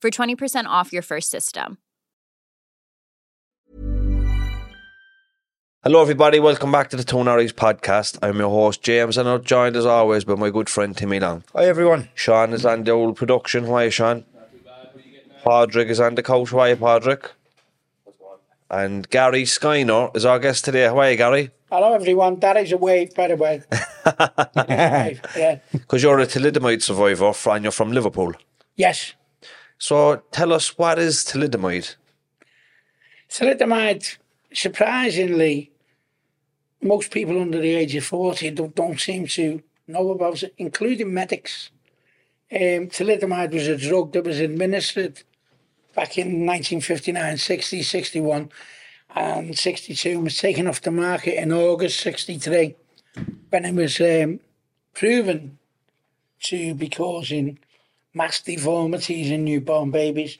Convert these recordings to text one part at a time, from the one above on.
for 20% off your first system. Hello, everybody. Welcome back to the Two Norries podcast. I'm your host, James, and I'm joined as always by my good friend Timmy Long. Hi everyone. Sean is on the old production. How are you, Sean? Podrick is on the couch. How are you, Podrick? And Gary Skyner is our guest today. How are you, Gary? Hello, everyone. That is a wave, by the way. yeah. Because you're a thalidomide survivor fr- and you're from Liverpool. Yes. So tell us, what is thalidomide? Thalidomide, surprisingly, most people under the age of 40 don't, don't seem to know about it, including medics. Um, thalidomide was a drug that was administered back in 1959, 60, 61, and 62, and was taken off the market in August 63 when it was um, proven to be causing mass deformities in newborn babies.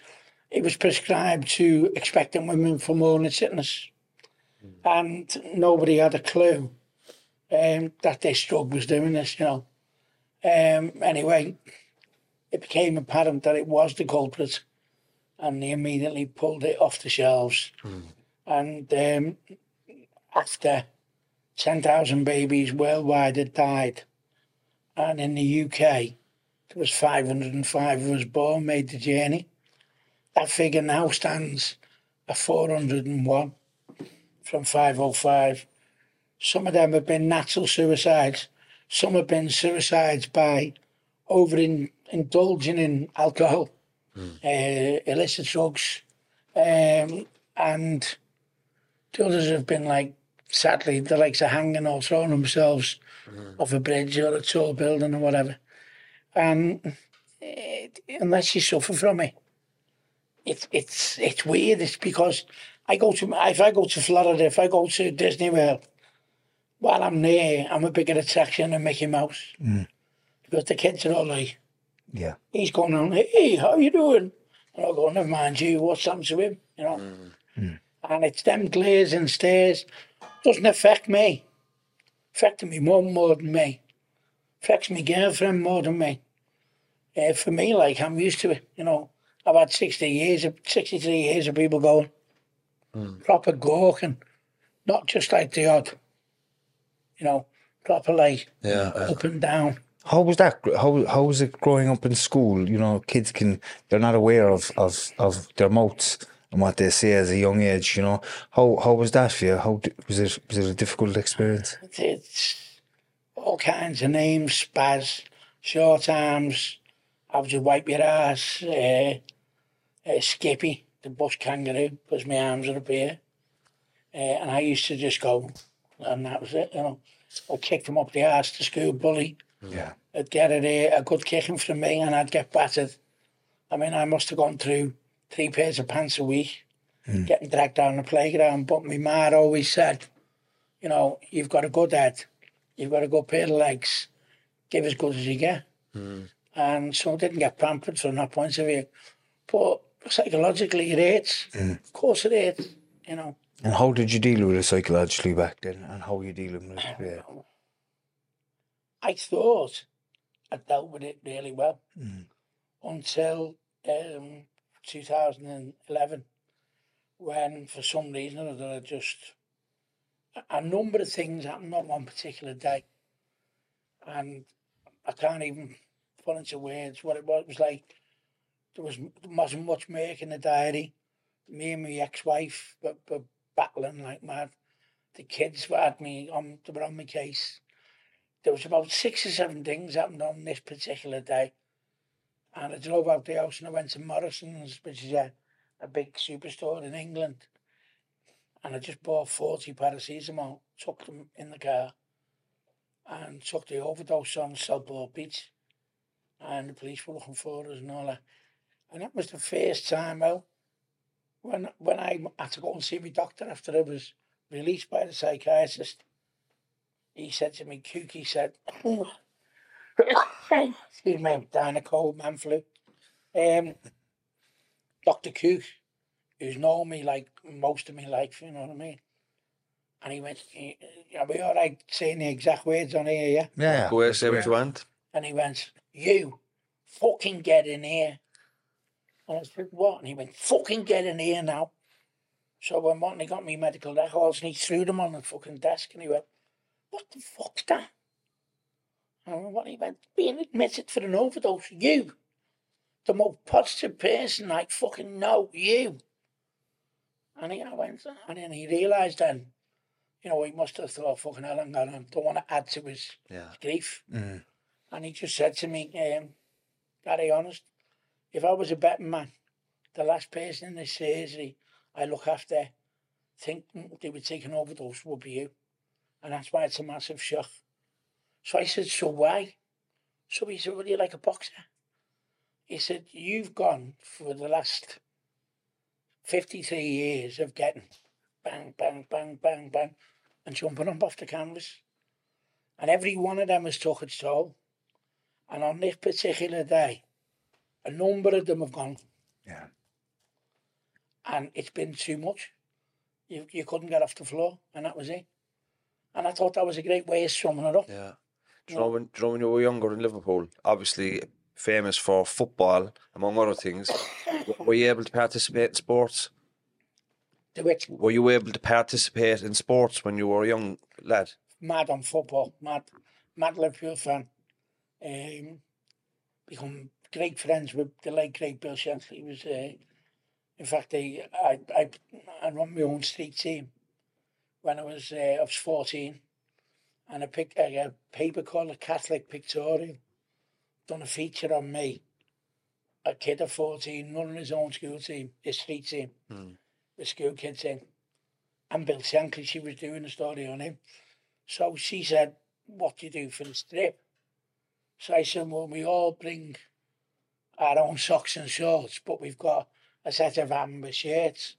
It was prescribed to expectant women for morning sickness. And nobody had a clue um, that this drug was doing this, you know. Um, anyway, it became apparent that it was the culprit, and they immediately pulled it off the shelves. And um, after 10,000 babies worldwide had died, and in the UK, there was 505 of us born made the journey. That figure now stands at 401 from 505. Some of them have been natural suicides. Some have been suicides by over indulging in alcohol, uh, illicit drugs, um, and the others have been like, sadly, the likes of hanging or throwing themselves off a bridge or a tall building or whatever. And eh, unless you suffer from it, it's it's it's weird. It's because I go to if I go to Florida, if I go to Disney World, while I'm there, I'm a bigger attraction than Mickey Mouse mm. because the kids are all like, Yeah. he's going on, hey, how you doing? And I go, never mind you, what's happened to him? You know, mm. Mm. and it's them glares and stares doesn't affect me. Affected me mum more than me. Affects me girlfriend more than me. Uh, for me, like I'm used to it. You know, I've had sixty years, of, sixty-three years of people going proper gawking, not just like the odd. You know, proper like Yeah. up and down. How was that? How how was it growing up in school? You know, kids can they're not aware of of of their mouths and what they say as a young age. You know, how how was that for you? How was it? Was it a difficult experience? It's, it's all kinds of names, spaz, short arms, how to wipe your ass, uh, uh, Skippy, the bush kangaroo, because my arms are up here. Uh, and I used to just go, and that was it, you know. I kicked him up the arse to school, bully. Yeah. I'd get uh, a good kicking from me and I'd get battered. I mean, I must have gone through three pairs of pants a week, getting dragged down the playground. But my ma always said, you know, you've got a good head, you've got a good pair of legs, give as good as you get. And so I didn't get pampered from that point of view. But psychologically, it hurts. Of course, it hurts, you know. And how did you deal with it psychologically back then? And how were you dealing with it? Yeah. I thought I dealt with it really well until um, 2011 when for some reason or other I just a- number of things happened on one particular day, and I can't even put into words what it was. It was like there was there wasn't much milk in the diary. Me and my ex-wife were, were battling like mad. The kids were at me on they were on my case. There was about six or seven things happened on this particular day. And I drove out the house and I went to Morrison's, which is a, a big superstore in England. And I just bought 40 paracetamol, took them in the car, and took the overdose on Southport Beach. And the police were looking for us and all that. And that was the first time out when when I had to go and see my doctor after I was released by the psychiatrist. He said to me, Cook, he said, excuse me, I'm dying of cold man flu. Um, Dr. Cook, who's known me like most of my life, you know what I mean? And he went, are we all right saying the exact words on here, yeah? Yeah, yeah. Go ahead, say what you want. And he went, You fucking get in here. And I said, What? And he went, Fucking get in here now. So when Monty got me medical records and he threw them on the fucking desk and he went, What the fuck's that? And I went, What? He went, Being admitted for an overdose. You. The most positive person I fucking know. You. And he, I went, and then he realised then, you know, he must have thought, fucking hell, I'm going don't want to add to his Yeah. grief. Mm. And he just said to me, um, Gary, honest, if I was a betting man, the last person in this surgery I look after, think they would take an overdose would be you. And that's why it's a massive shock. So I said, so why? So he said, well, you're like a boxer. He said, you've gone for the last 53 years of getting bang, bang, bang, bang, bang, and jumping up off the canvas. And every one of them has took its toll. And on this particular day, a number of them have gone, Yeah. and it's been too much. You, you couldn't get off the floor, and that was it. And I thought that was a great way of summing it up. Yeah. Do you, know when, do you know when you were younger in Liverpool, obviously famous for football, among other things, were you able to participate in sports? The which Were you able to participate in sports when you were a young lad? mad on football, mad, mad Liverpool fan. Um, become great friends with the late great Bill Shankly. He was, uh, in fact, I, I, I, I run my own street team when I was, uh, I was 14. And I picked a, a paper called a Catholic Pictorial, done a feature on me, a kid of 14, running his own school team, his street team, hmm. with school kids in. And Bill Shankly, she was doing a story on him. So she said, What do you do for the strip? So I said, Well, we all bring our own socks and shorts, but we've got a set of amber shirts.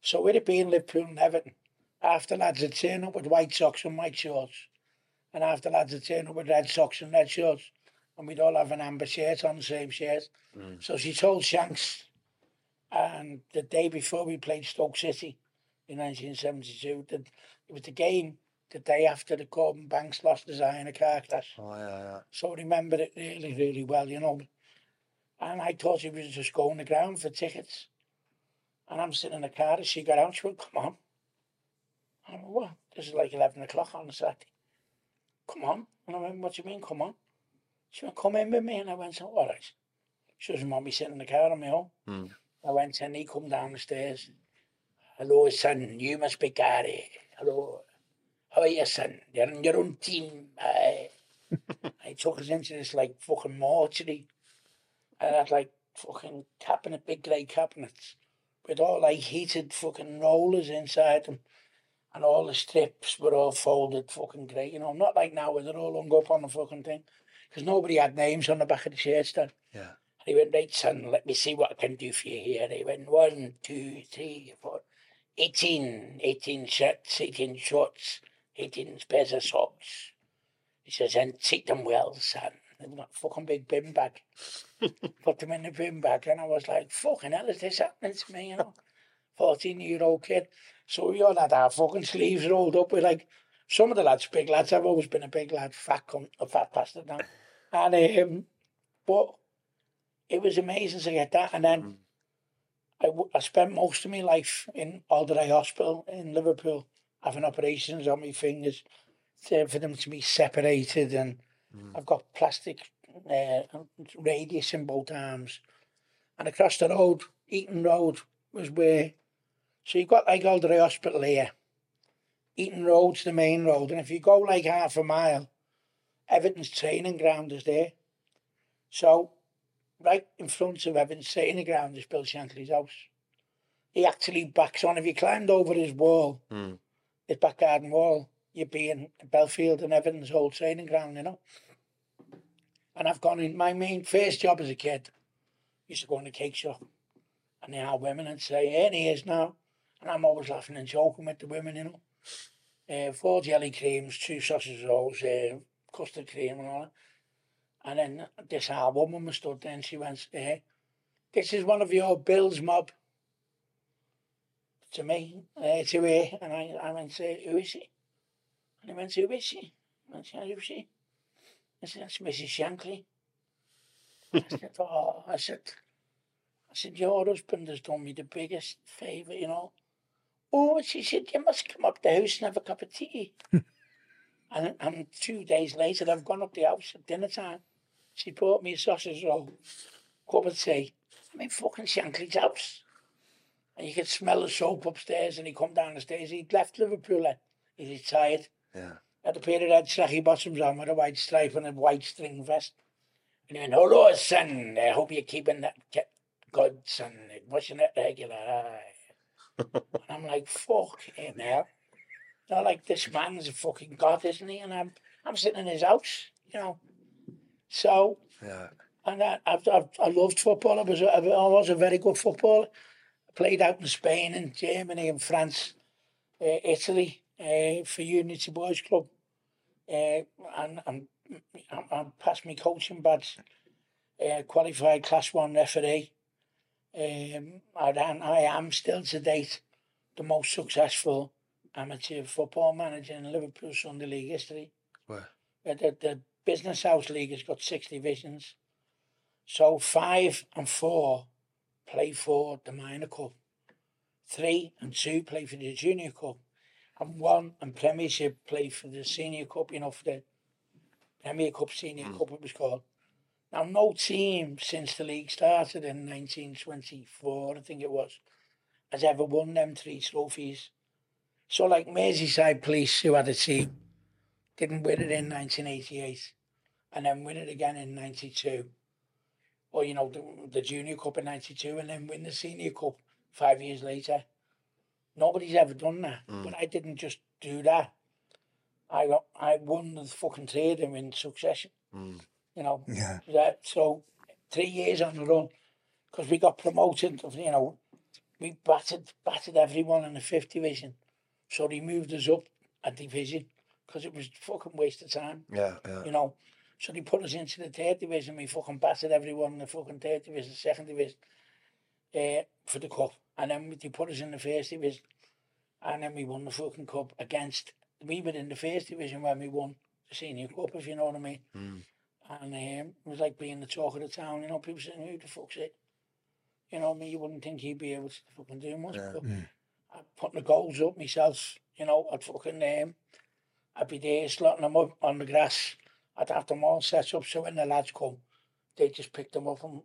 So with it being Liverpool and Everton, after lads would turn up with white socks and white shorts, and after lads would turn up with red socks and red shorts, and we'd all have an amber shirt on the same shirt. Mm. So she told Shanks, and the day before we played Stoke City in 1972, that it was the game the day after the Gordon Banks lost his eye in a car crash. Oh, yeah, yeah. So I remember it really, really well, you know. And I thought he was just going the ground for tickets. And I'm sitting in the car and she got out. She went, come on. I went, what? This is like 11 o'clock on a Saturday. Come on. And I went, what do you mean, come on? She went, come in with me. And I went, all right. She doesn't want me sitting in the car on my own. Hmm. I went and he come down the stairs. Hello, son. You must be Gary. Hello. How are you, son? You're on your own team. I took us into this like fucking mortuary. And I had like fucking cabinet, big grey cabinets with all like heated fucking rollers inside them. And all the strips were all folded fucking grey. You know, not like now where they're all hung up on the fucking thing. Because nobody had names on the back of the shirts then. Yeah. And he went, right, son, let me see what I can do for you here. And he went, one, two, three, four, 18, 18 shirts, 18 shorts, 18 pairs of socks. He says, and take them well, son. And that fucking big bin bag. Put them in the bin bag. And I was like, fucking hell, is this happening to me, you know? 14 year old kid. So we all had our fucking sleeves rolled up We're like, some of the lads, big lads, I've always been a big lad, fat cunt, a fat bastard now. And, um, but it was amazing to get that. And then I, w- I spent most of my life in Alder Hey Hospital in Liverpool having operations on my fingers to, for them to be separated and I've got plastic uh, radius in both arms. And across the road, Eaton Road was where, so you've got like Alder Hey Hospital here. Eaton Road's the main road, and if you go like half a mile, Everton's training ground is there. So, right in front of Everton's training ground is Bill Shankly's house. He actually backs on. If you climbed over his wall, Hmm. his back garden wall, you'd be in Bellefield and Everton's old training ground, you know. And I've gone in, my main first job as a kid, used to go in the cake shop. And there are women and say, here he is now. And I'm always laughing and joking with the women, you know. Uh, four jelly creams, two sausage rolls, uh, custard cream and all that. And then this our woman was stood there and she went, uh, this is one of your Bill's mob. To me, uh, to her. And I, I went, who is she? And he went, who is she? I went, who is she? I said, that's Mrs. Shankly. I said, oh, I said, I said, your husband has done me the biggest favour, you know. Oh, she said, you must come up the house and have a cup of tea. And, and two days later, I've gone up the house at dinner time. She brought me a sausage roll, cup of tea. I'm in fucking Shankly's house. And you could smell the soap upstairs and he come down the stairs. He'd left Liverpool. He's retired. Yeah. Had a pair of red slacky bottoms on with a white stripe and a white string vest. And he went, hello, son. I hope you're keeping that good, son. Washing it regular. aye." and I'm like, fuck him hell. You know, like, this man's a fucking god, isn't he? And I'm, I'm sitting in his house, you know. So, Yeah. and I, I've, I've, I loved football. I was, a, I was a very good footballer. I played out in Spain and Germany and France, uh, Italy uh, for Unity Boys Club. Uh, and I'm, I'm past my coaching badge, uh, qualified Class 1 referee. Um, I, I am still to date the most successful amateur football manager in Liverpool Sunday League history. Well, Uh, The, the Business House League has got six divisions. So five and four play for the minor cup. Three and two play for the junior cup. And one and Premiership play for the senior cup, you know, for the Premier Cup, Senior Cup it was called. Now no team since the league started in 1924, I think it was, has ever won them three trophies. So like Merseyside Police, who had a team, didn't win it in 1988 and then win it again in 92. Or, you know, the, the Junior Cup in 92 and then win the Senior Cup five years later. Nobody's ever done that. Hmm. But I didn't just do that. I got, I won the fucking trade and in succession. Hmm. You know, Yeah. that, so three years on the run because we got promoted. You know, we battered battered everyone in the fifth division, so they moved us up a division because it was fucking waste of time. yeah, yeah. You know, so they put us into the third division. We fucking battered everyone in the fucking third division, second division, uh, for the cup, and then they put us in the first division, and then we won the fucking cup against. We were in the first division when we won the senior cup, if you know what I mean. And um, it was like being the talk of the town, you know, people saying, who the fuck's it? You know, I me, you wouldn't think he'd be able to fucking do much. But I'd put the goals up myself, you know, I'd fucking, um, I'd be there slotting them up on the grass. I'd have them all set up so when the lads come, they just pick them up and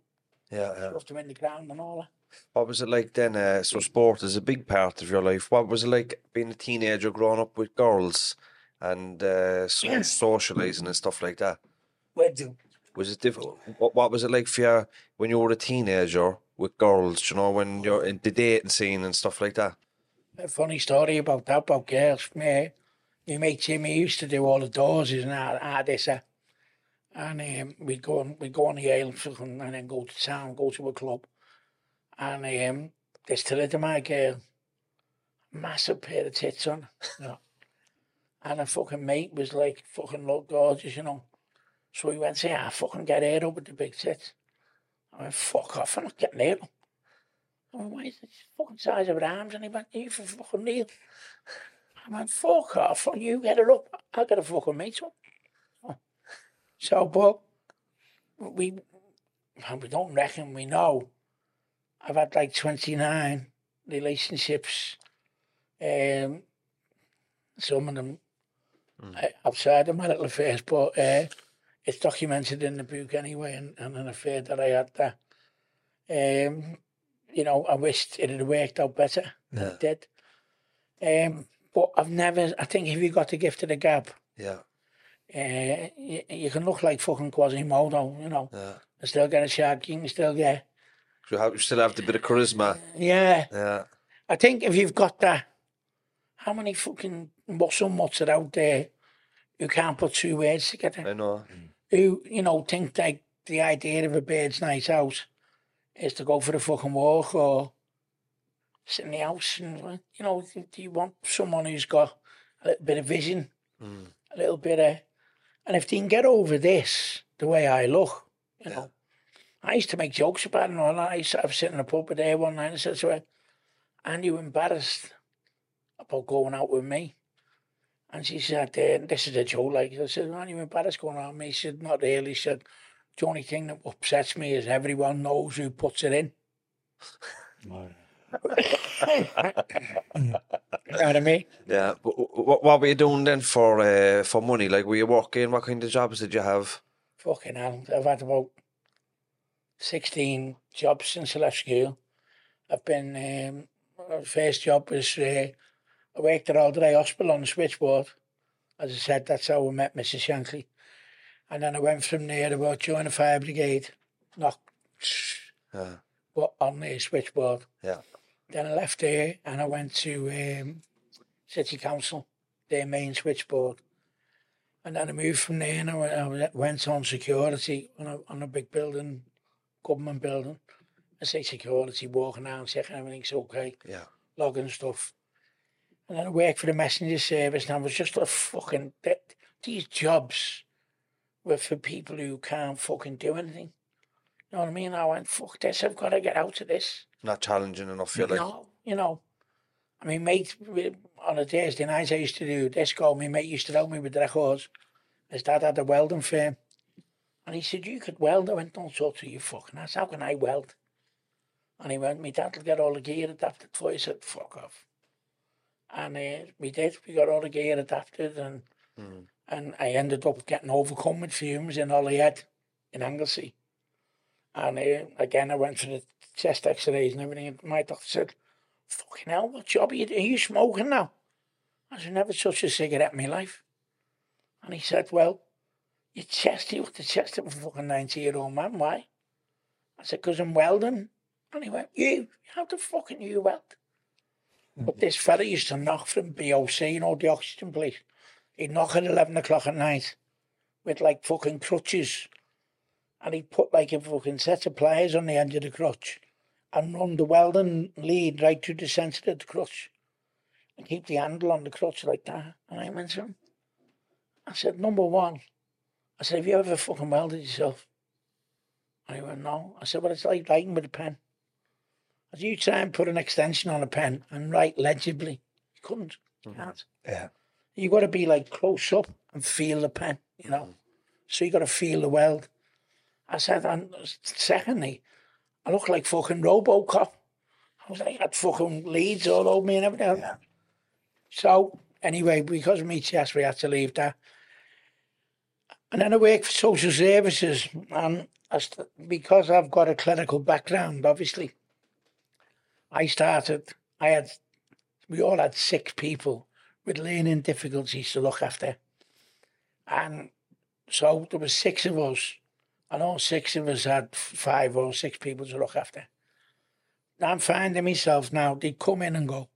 Yeah, yeah. stuff them in the ground and all that. What was it like then? Uh, so sport is a big part of your life. What was it like being a teenager growing up with girls and uh, so- socializing and stuff like that? Where do? Was it difficult? What, what was it like for you when you were a teenager with girls? You know, when you're in the dating scene and stuff like that. A funny story about that, about girls. Me, my mate Jimmy used to do all the doors and all, this. uh, And um, we'd go on, we'd go on the ale fucking- and then go to town, go to a club. And um, this thalidomide girl, massive pair of tits on. You know. And a fucking mate was like, fucking look gorgeous, you know. So he went, say, ah, fucking get her up with the big tits. I went, fuck off, I'm not getting her up. Fucking size of arms? And he went, you for fucking Neil. I went, fuck off, you get her up. I'll get a fucking mate up. So, but we, we don't reckon we know. I've had like 29 relationships. Um, some of them uh, outside of my little affairs, but uh, it's documented in the book anyway, and, and an affair that I had there. Um, you know, I wished it had worked out better. Yeah. It did. Um, but I've never, I think if you got the gift of the gab, Yeah. uh, you, you can look like fucking Quasimodo, you know. Yeah. You still get a shag, you can still get. You, have, you still have the bit of charisma. Yeah. Yeah. I think if you've got that, how many fucking muscle mutts are out there who can't put two words together? I know. Who, you know, think like the idea of a bird's night out is to go for a fucking walk or sit in the house and, you know, do you want someone who's got a little bit of vision, mm. a little bit of, and if they can get over this, the way I look, you know, I used to make jokes about it and all that. I used to, was sitting in a pub her one night and said to her, and you embarrassed about going out with me? And she said, this is a joke, like, I said, aren't you embarrassed going out with me? She said, not really. She said, the only thing that upsets me is everyone knows who puts it in. you know what I mean? Yeah. But what, what were you doing then for uh, for money? Like, were you working? What kind of jobs did you have? Fucking hell. I've had about 16 jobs since I left school. I've been, um, my first job was, uh, I worked at Alder Hey Hospital on the switchboard. As I said, that's how I met Mrs. Shankly. And then I went from there about join the fire brigade, not Yeah. but on the switchboard. Yeah. Then I left there and I went to um, City Council, their main switchboard. And then I moved from there and I went, I went on security on a, on a big building, government building. I say security, walking around, checking everything's okay, Yeah. logging stuff. And then I worked for the messenger service and I was just a fucking, these jobs were for people who can't fucking do anything. You know what I mean? I went, fuck this, I've got to get out of this. Not challenging enough. Feel like. No, you know. I mean, mate, on a Thursday night, I used to do disco. My mate used to help me with the records. His dad had a welding firm. And he said, You could weld. I went, Don't talk to you fucking ass. How can I weld? And he went, My dad will get all the gear adapted for you. I said, Fuck off. And uh, we did. We got all the gear adapted. And and I ended up getting overcome with fumes in Holyhead in Anglesey. And uh, again, I went for the chest x-rays and everything. And my doctor said, fucking hell, what job are you? Are you smoking now? I said, never touched a cigarette in my life. And he said, well, your chest, you got the chest of a fucking 90-year-old man. Why? I said, because I'm welding. And he went, you? How the fuck can you weld? But this fella used to knock from BOC, you know, the oxygen place. He'd knock at 11 o'clock at night with like fucking crutches. And he'd put like a fucking set of pliers on the end of the crutch and run the welding lead right through the centre of the crutch and keep the handle on the crutch like that. And I went to him, I said, number one, I said, have you ever fucking welded yourself? And he went, no. I said, well, it's like writing with a pen. I said, you try and put an extension on a pen and write legibly. You couldn't. You can't. Yeah. You got to be like close up and feel the pen, you know. Mm. So you got to feel the weld. I said, and secondly, I look like fucking Robocop. I was like, I had fucking leads all over me and everything. So anyway, because of me chest, we had to leave that. And then I worked for social services, and I st- because I've got a clinical background, obviously, I started. I had, we all had six people with learning difficulties to look after, and so there was six of us, and all six of us had five or six people to look after. I'm finding myself now. They come in and go,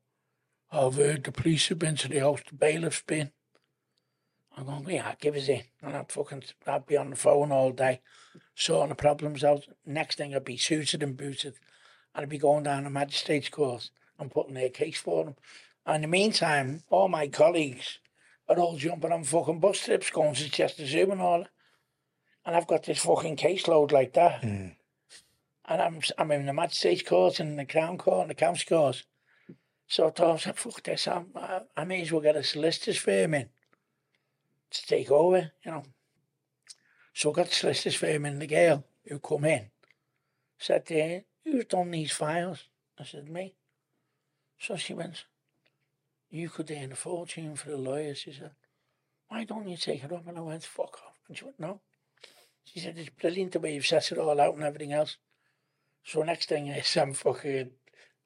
"Oh, I've heard the police have been to the house. The bailiff's been." I'm going, yeah, give us in. And I'd fucking, I'd be on the phone all day, sorting the problems out. Next thing I'd be suited and booted. And I'd be going down to magistrate's court and putting their case for them. And in the meantime, all my colleagues are all jumping on fucking bus trips going to Chester Zoo and all. And I've got this fucking caseload like that. And I'm I'm in the magistrate's court and the crown court and the county court. So I thought, fuck this, I'm, I, I may as well get a solicitor's firm in to take over, you know. So I got the solicitor's firm in the Gale who come in. Said, uh, who's done these files? I said, me. So she went, you could earn a fortune for a lawyer. She said, why don't you take it up? And I went, fuck off. And she went, no. She said, it's brilliant the way you've set it all out and everything else. So next thing is I'm fucking,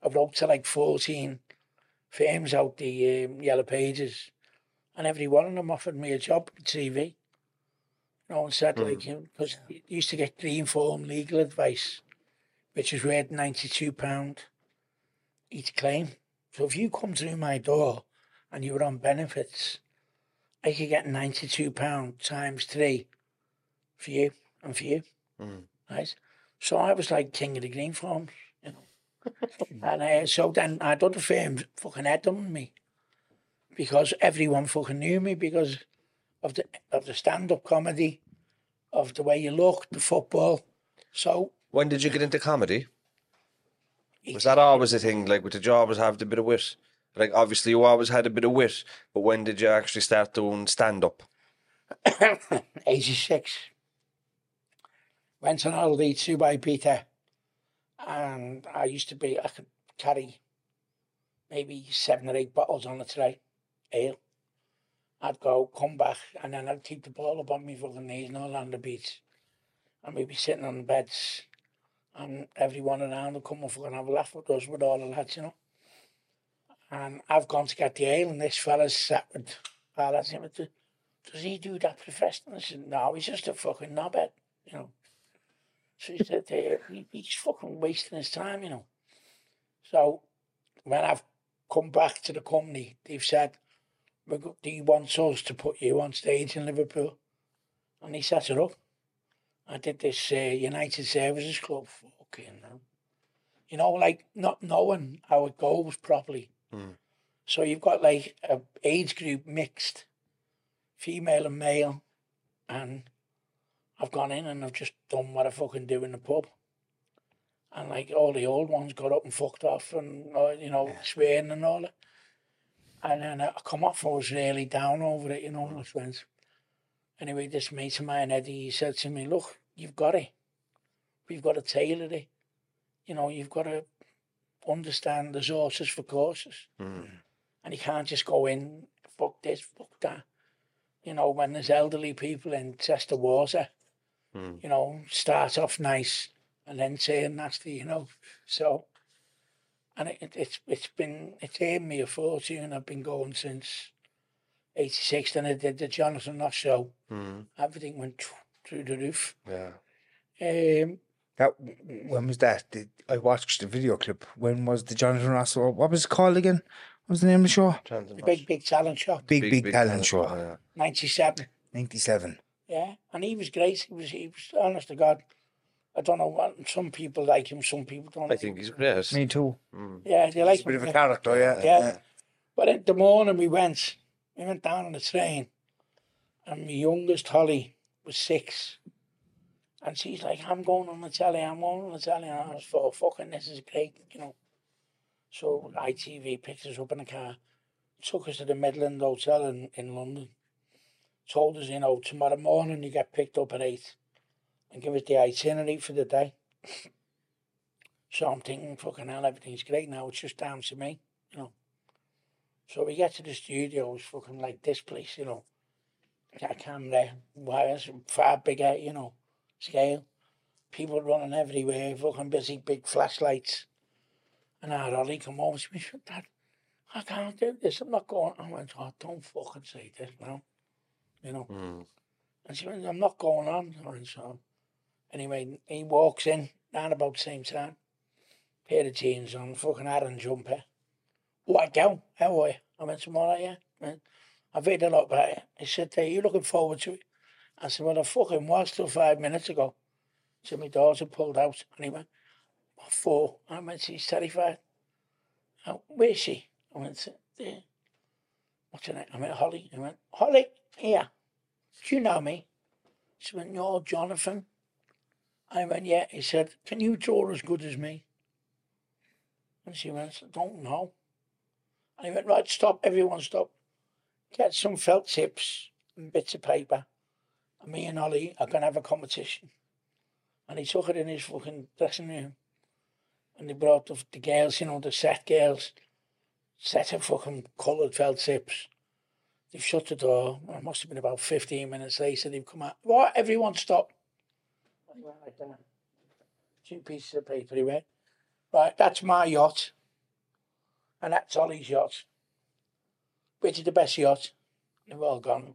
I wrote to like 14 firms out the um, Yellow Pages and every one of them offered me a job at TV. You know, and said like, him because you used to get green form legal advice, which is worth £92 each claim. So if you come through my door and you were on benefits, I could get £92 times three for you and for you. Right? So I was like king of the green farms, you know. and uh, so then I done the firm fucking head on me because everyone fucking knew me because of the of the stand up comedy, of the way you look, the football. So When did you get into comedy? Was that always a thing? Like, did you always have the bit of wit? Like, obviously, you always had a bit of wit, but when did you actually start doing stand up? 86. Went on holiday to by Peter, and I used to be, I could carry maybe seven or eight bottles on a tray, ale. I'd go, come back, and then I'd keep the ball up on me fucking knees and all on the beach. And we'd be sitting on the beds, and everyone around would come and fucking have a laugh with us, with all the lads, you know. And I've gone to get the ale, and this fella's sat with our lads, went, does he do that professionally? I said, no, he's just a fucking knobhead, you know. So he said, he, he's fucking wasting his time, you know. So when I've come back to the company, they've said, do you want us to put you on stage in Liverpool? And he set it up. I did this uh, United Services Club, fucking hell. You know, like not knowing how it goes properly. So you've got like a age group mixed female and male, and I've gone in and I've just done what I fucking do in the pub. And like all the old ones got up and fucked off and, uh, you know, swearing and all that. And then I come off, I was really down over it, you know, I went. Anyway, this mate of mine, Eddie, he said to me, look, you've got it. We've got to tailor it. You know, you've got to understand the sources for courses. Hmm. And you can't just go in, fuck this, fuck that you know, when there's elderly people in Chester Water, hmm. you know, start off nice and then saying nasty, you know. So, and it, it, it's it's been, it's earned me a fortune. I've been going since 86. Then I did the Jonathan Ross show. Everything went through the roof. Yeah. Um, That when was that? Did, I watched the video clip. When was the Jonathan Ross? What what was it called again? What was the name of the show? the big, big talent show, Big Big, Talent Show. yeah. 97. Ninety seven. Yeah, and he was great. He was, he was honest to God. I don't know what, some people like him, some people don't. I like think he's yes. Me too. Yeah, they like He's a bit of a character, yeah. Yeah. But in the morning we went, we went down on the train, and my youngest Holly was six, and she's like, "I'm going on the telly, I'm going on the telly," and I was for oh, fucking this is great, you know. So ITV picked us up in a car, took us to the Midland Hotel in, in London, told us, you know, tomorrow morning you get picked up at eight, and give us the itinerary for the day. So I'm thinking, fucking hell, everything's great now. It's just down to me, you know. So we get to the studio, fucking like this place, you know. Got a camera, wires, far bigger, you know, scale. People running everywhere, fucking busy, big flashlights. And our Ollie come over to me, said, Dad, I can't do this, I'm not going. I went, oh, don't fucking say this now, you know. Mm. And she went, I'm not going on. I went, so, anyway, he walks in, down about the same time pair of jeans on, fucking Aran jumper. What go? How are you? I went, all right, yeah. Man, I've heard a lot about it. He said, hey, you looking forward to it? I said, well, I fucking was till five minutes ago. So my daughter pulled out and he went, for? I went, she's terrified. Oh, where's she? I went, there. What's her name? I went, Holly. He went, Holly, here. Do you know me? She went, you're Jonathan. I went, yeah. He said, can you draw as good as me? And she went, don't know. And he went, right, stop, everyone stop. Get some felt tips and bits of paper. And me and Ollie are going to have a competition. And he took it in his fucking dressing room. and they brought the, the girls, you know, the set girls, set of fucking coloured felt tips. They've shut the door. It must have been about 15 minutes later. They've come out. What? Everyone stop. I went like that. Two pieces of paper he went. Right, that's my yacht. And that's Ollie's yacht. Which is the best yacht? They've all gone.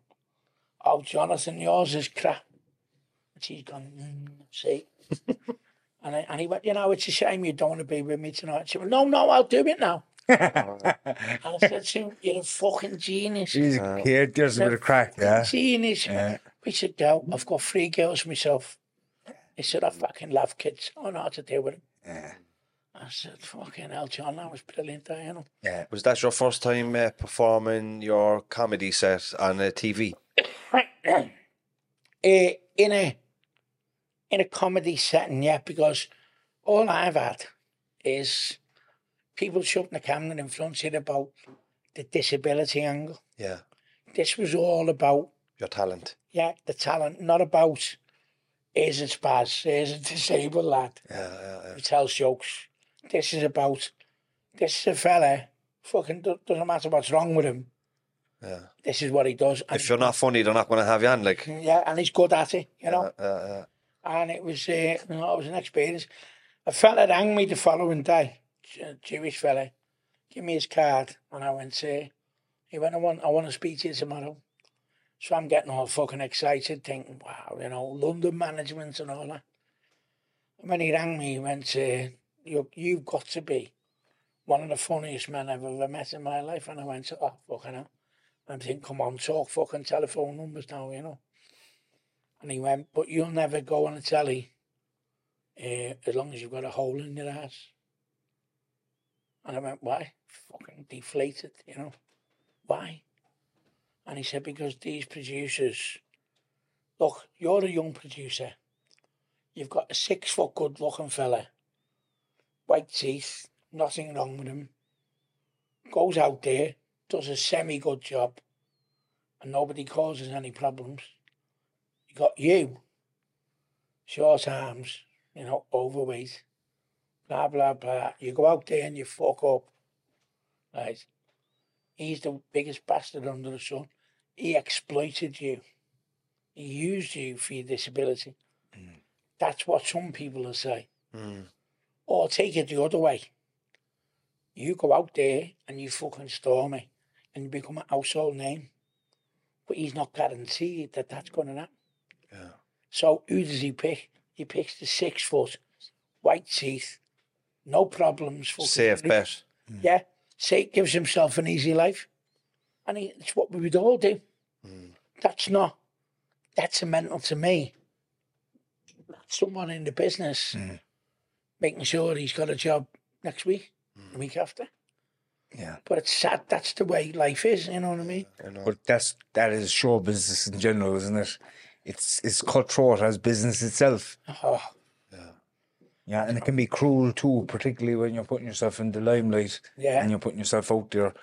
Oh, Jonathan, yours is crap. And she's gone, mm, see. and, I, and he went, you know, it's a shame you don't want to be with me tonight. She went, no, no, I'll do it now. and I said to him, you're a fucking genius. He's She's here. There's a bit of crack, yeah. Genius. Yeah. We said, go. I've got three girls myself. He said, I fucking love kids. I know how to deal with them. Yeah. I said, fucking hell, John, that was brilliant, eh, you know. Yeah. Was that your first time uh, performing your comedy set on uh, TV? uh, in a in a comedy setting, yeah, because all I've had is people shooting the camera in front of about the disability angle. Yeah. This was all about, Your talent. yeah, the talent, not about is it spaz, is a disabled lad Yeah, yeah, yeah. who tells jokes. This is about, this is a fella, fucking doesn't matter what's wrong with him. yeah. This is what he does. and If you're not funny, they're not going to have you on. Like, Yeah, and he's good at it, you know. uh, uh, and it was uh, you know, it was an experience. A fella rang me the following day, a Jewish fella, give me his card, and I went, uh, he went, I want, I want to speak to you tomorrow. So I'm getting all fucking excited, thinking, wow, you know, London management and all that. And when he rang me, he went, uh, you, you've got to be one of the funniest men I've ever met in my life. And I went, oh, fucking hell. I'm thinking, come on, talk fucking telephone numbers now, you know. And he went, but you'll never go on a telly uh, as long as you've got a hole in your ass. And I went, why? Fucking deflated, you know. Why? And he said, because these producers, look, you're a young producer. You've got a six foot good looking fella, white teeth, nothing wrong with him. Goes out there, does a semi good job, and nobody causes any problems. You got you, short arms, you know, overweight, blah, blah, blah. You go out there and you fuck up, right? He's the biggest bastard under the sun. He exploited you. He used you for your disability. That's what some people will say. mm, Oh, or take it the other way. You go out there and you fucking storm it and you become a household name. But he's not guaranteed that that's going to happen. yeah. So who does he pick? He picks the six foot, white teeth, no problems. Safe bet. Mm. Yeah, say gives himself an easy life, and he, it's what we would all do. Mm. That's not. That's a mental to me. That's someone in the business mm. Making sure he's got a job next week, the week after. Yeah. But it's sad. That's the way life is. You know what I mean? I know. But that's that is show business in general, isn't it? It's it's cutthroat as business itself. Oh, Yeah, and it can be cruel too, particularly when you're putting yourself in the limelight Yeah. and you're putting yourself out there.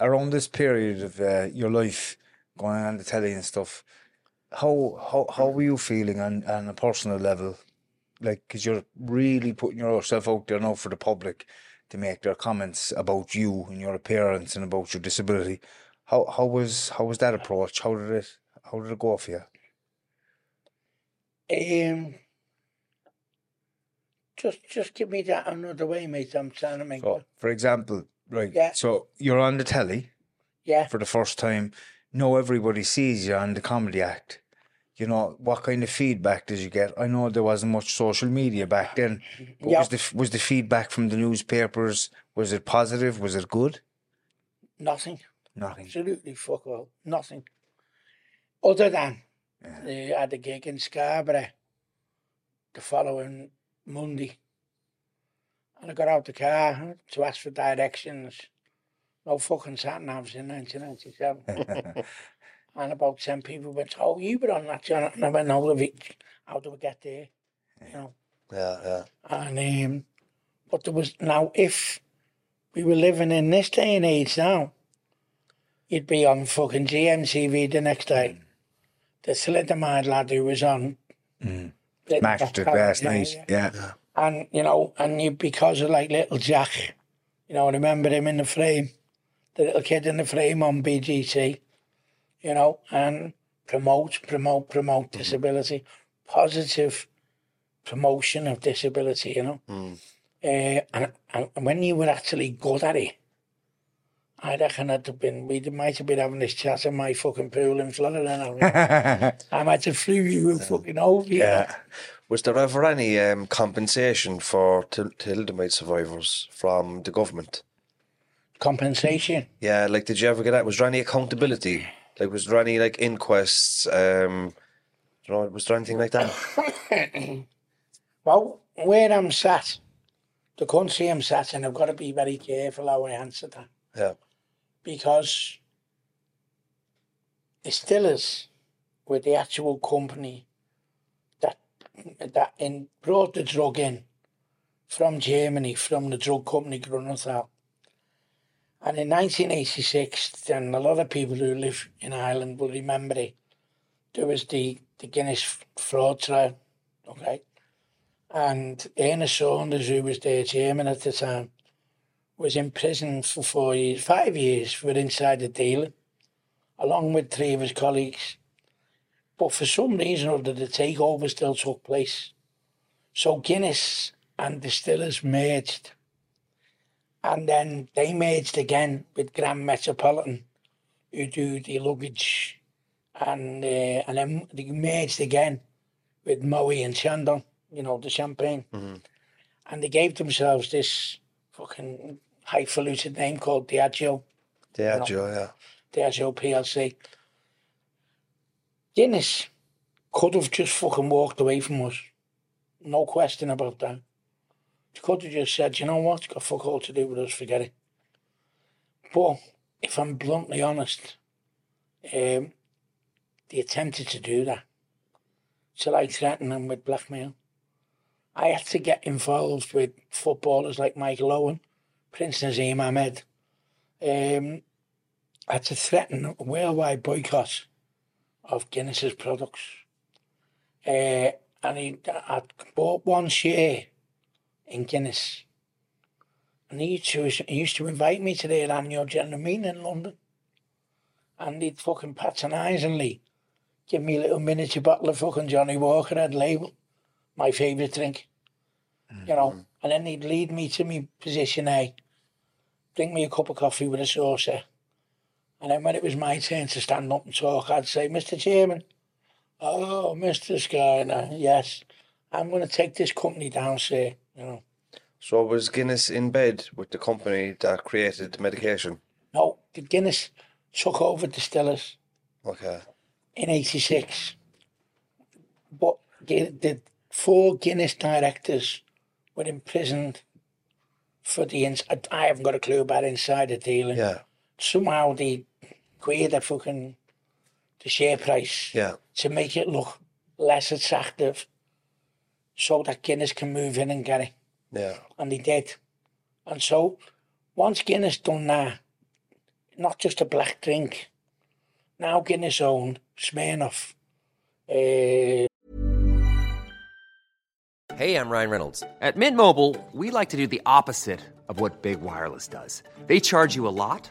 Around this period of uh, your life, going on the telly and stuff, how how how were you feeling on on a personal level? Like, because you're really putting yourself out there now for the public to make their comments about you and your appearance and about your disability. How how was how was that approach? How did it how did it go for you? um, just just give me that another way, mate. I'm trying to make. So, it. for example, right? Yeah. So you're on the telly. Yeah. for the first time. Now everybody sees you on the comedy act. You know what kind of feedback did you get? I know there wasn't much social media back then. Yeah. was the was the feedback from the newspapers? Was it positive? Was it good? Nothing. Nothing. Absolutely fuck all. Nothing. Other than they had a gig in Scarborough the following Monday. And I got out the car to ask for directions. No fucking sat navs in 1997. and about 10 people went, Oh, you were on that, John. And I went, No, how do we get there? You know. Yeah, yeah. And um, but there was now if we were living in this day and age now, you'd be on fucking GMTV the next day. The thalidomide lad who was on Matched it last night. Yeah. And, you know, and you, because of like little Jack, you know, I remember him in the frame, the little kid in the frame on BGT, you know, and promote, promote, promote disability, positive promotion of disability, you know. Uh, and, and when you were actually good at it, I reckon I'd have been, we might have been having this chat in my fucking pool in Florida now. I might have flew you fucking over. Yeah. Was there ever any um, compensation for thalidomide survivors from the government? Compensation. Yeah, like did you ever get that? Was there any accountability? Like was there any like inquests? Um, you know, was there anything like that? Well, where I'm sat, the country I'm sat in, I've got to be very careful how I answer that. Yeah. because it still is with the actual company that that in, brought the drug in from Germany, from the drug company Grunenthal. And in 1986, and a lot of people who live in Ireland will remember it, there was the, the Guinness fraud trial, okay? And Ernest Saunders, who was their chairman at the time, was in prison for four years, five years for insider dealing, along with three of his colleagues. But for some reason or other, the takeover still took place. So Guinness and Distillers merged. And then they merged again with Grand Metropolitan, who do the luggage. And, uh, and then they merged again with Moët and Chandon, you know, the champagne. And they gave themselves this fucking highfalutin name called Diageo, Diageo, yeah. Diageo PLC. Guinness could have just fucking walked away from us. No question about that. They could have just said, you know what, it's got fuck all to do with us, forget it. But if I'm bluntly honest, um, they attempted to do that. So I threatened them with blackmail. I had to get involved with footballers like Michael Owen, Prince Naseem Hamed. Um, I had to threaten a worldwide boycott of Guinness's products. Uh, and he, I bought one share in Guinness. And he used, to, he used to invite me to their annual general meeting in London. And he'd fucking patronisingly give me a little miniature bottle of fucking Johnnie Walker Red Label, my favourite drink. You know, mm-hmm. and then he'd lead me to my position A, bring me a cup of coffee with a saucer. And then when it was my turn to stand up and talk, I'd say, Mr. Chairman, oh, Mr. Skyner, yes, I'm going to take this company down, sir. You know, So was Guinness in bed with the company that created the medication? no, the Guinness took over distillers Okay. in 86. But the, four Guinness directors were imprisoned for the ins. I, I haven't got a clue about insider dealing. Yeah. Somehow they created fucking the share price Yeah. to make it look less attractive so that Guinness can move in and get it. Yeah. And he did. And so once Guinness done that, not just a black drink, now Guinness own Smirnoff, uh, Hey, I'm Ryan Reynolds. At Mint Mobile, we like to do the opposite of what Big Wireless does. They charge you a lot,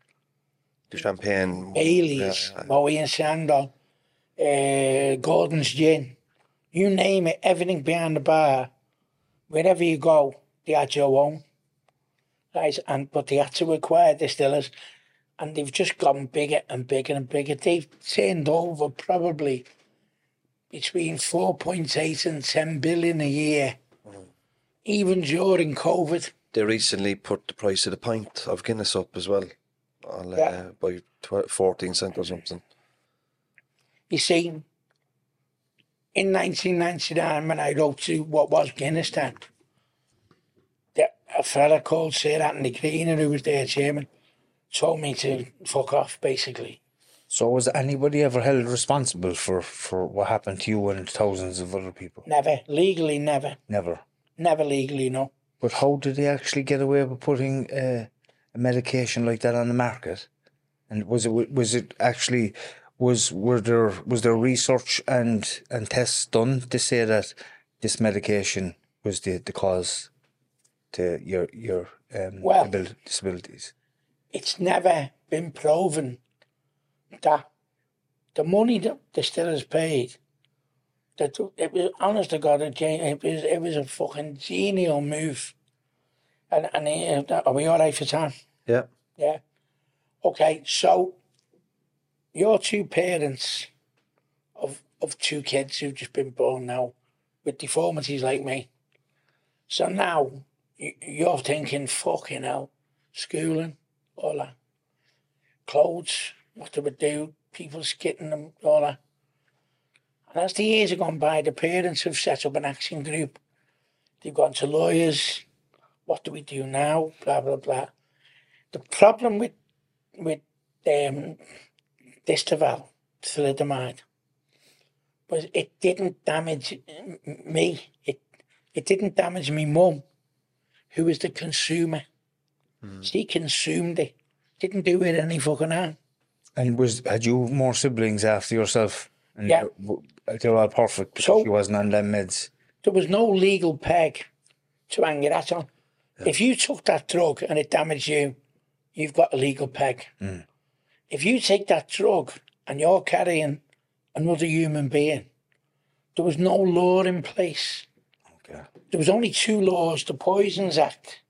The champagne. Bailey's, Yeah, Moët and Chandon, uh, Gordon's Gin, you name it, everything behind the bar, wherever you go, they had your own. Right, and but they had to acquire distillers, and they've just gotten bigger and bigger and bigger. They've turned over probably between four point eight and ten billion a year, even during COVID. They recently put the price of the pint of Guinness up as well, on, uh, Yeah. by tw- 14 cent or something. You see, in 1999, when I wrote to what was Guinness then, the, a fella called Sir Anthony Greener, who was their chairman, told me to fuck off, basically. So was anybody ever held responsible for, for what happened to you and thousands of other people? Never, legally, never. Never. Never legally, no. But how did they actually get away with putting uh, a medication like that on the market? And was it was it actually was were there was there research and and tests done to say that this medication was the the cause to your your um Well- abil- disabilities? It's never been proven that the money that the distillers paid, that it was honest to God, it was it was a fucking genial move. And and uh, are we all right for time? Yeah. Yeah. Okay, so your two parents of of two kids who've just been born now with deformities like me. So now you're thinking, fucking hell, schooling, all that. Clothes, what they would do, people skitting them, all that. And as the years have gone by, the parents have set up an action group. They've gone to lawyers. What do we do now? Blah, blah, blah. The problem with with um, Distaval, thalidomide, was it didn't damage me. It it didn't damage me mum, who was the consumer. She consumed it. Didn't do it any fucking harm. And was had you more siblings after yourself? And Yeah. they were all perfect because So- she wasn't on them meds. There was no legal peg to hang your hat on. If you took that drug and it damaged you, you've got a legal peg. Mm. If you take that drug and you're carrying another human being, there was no law in place. Okay. There was only two laws, the Poisons Act,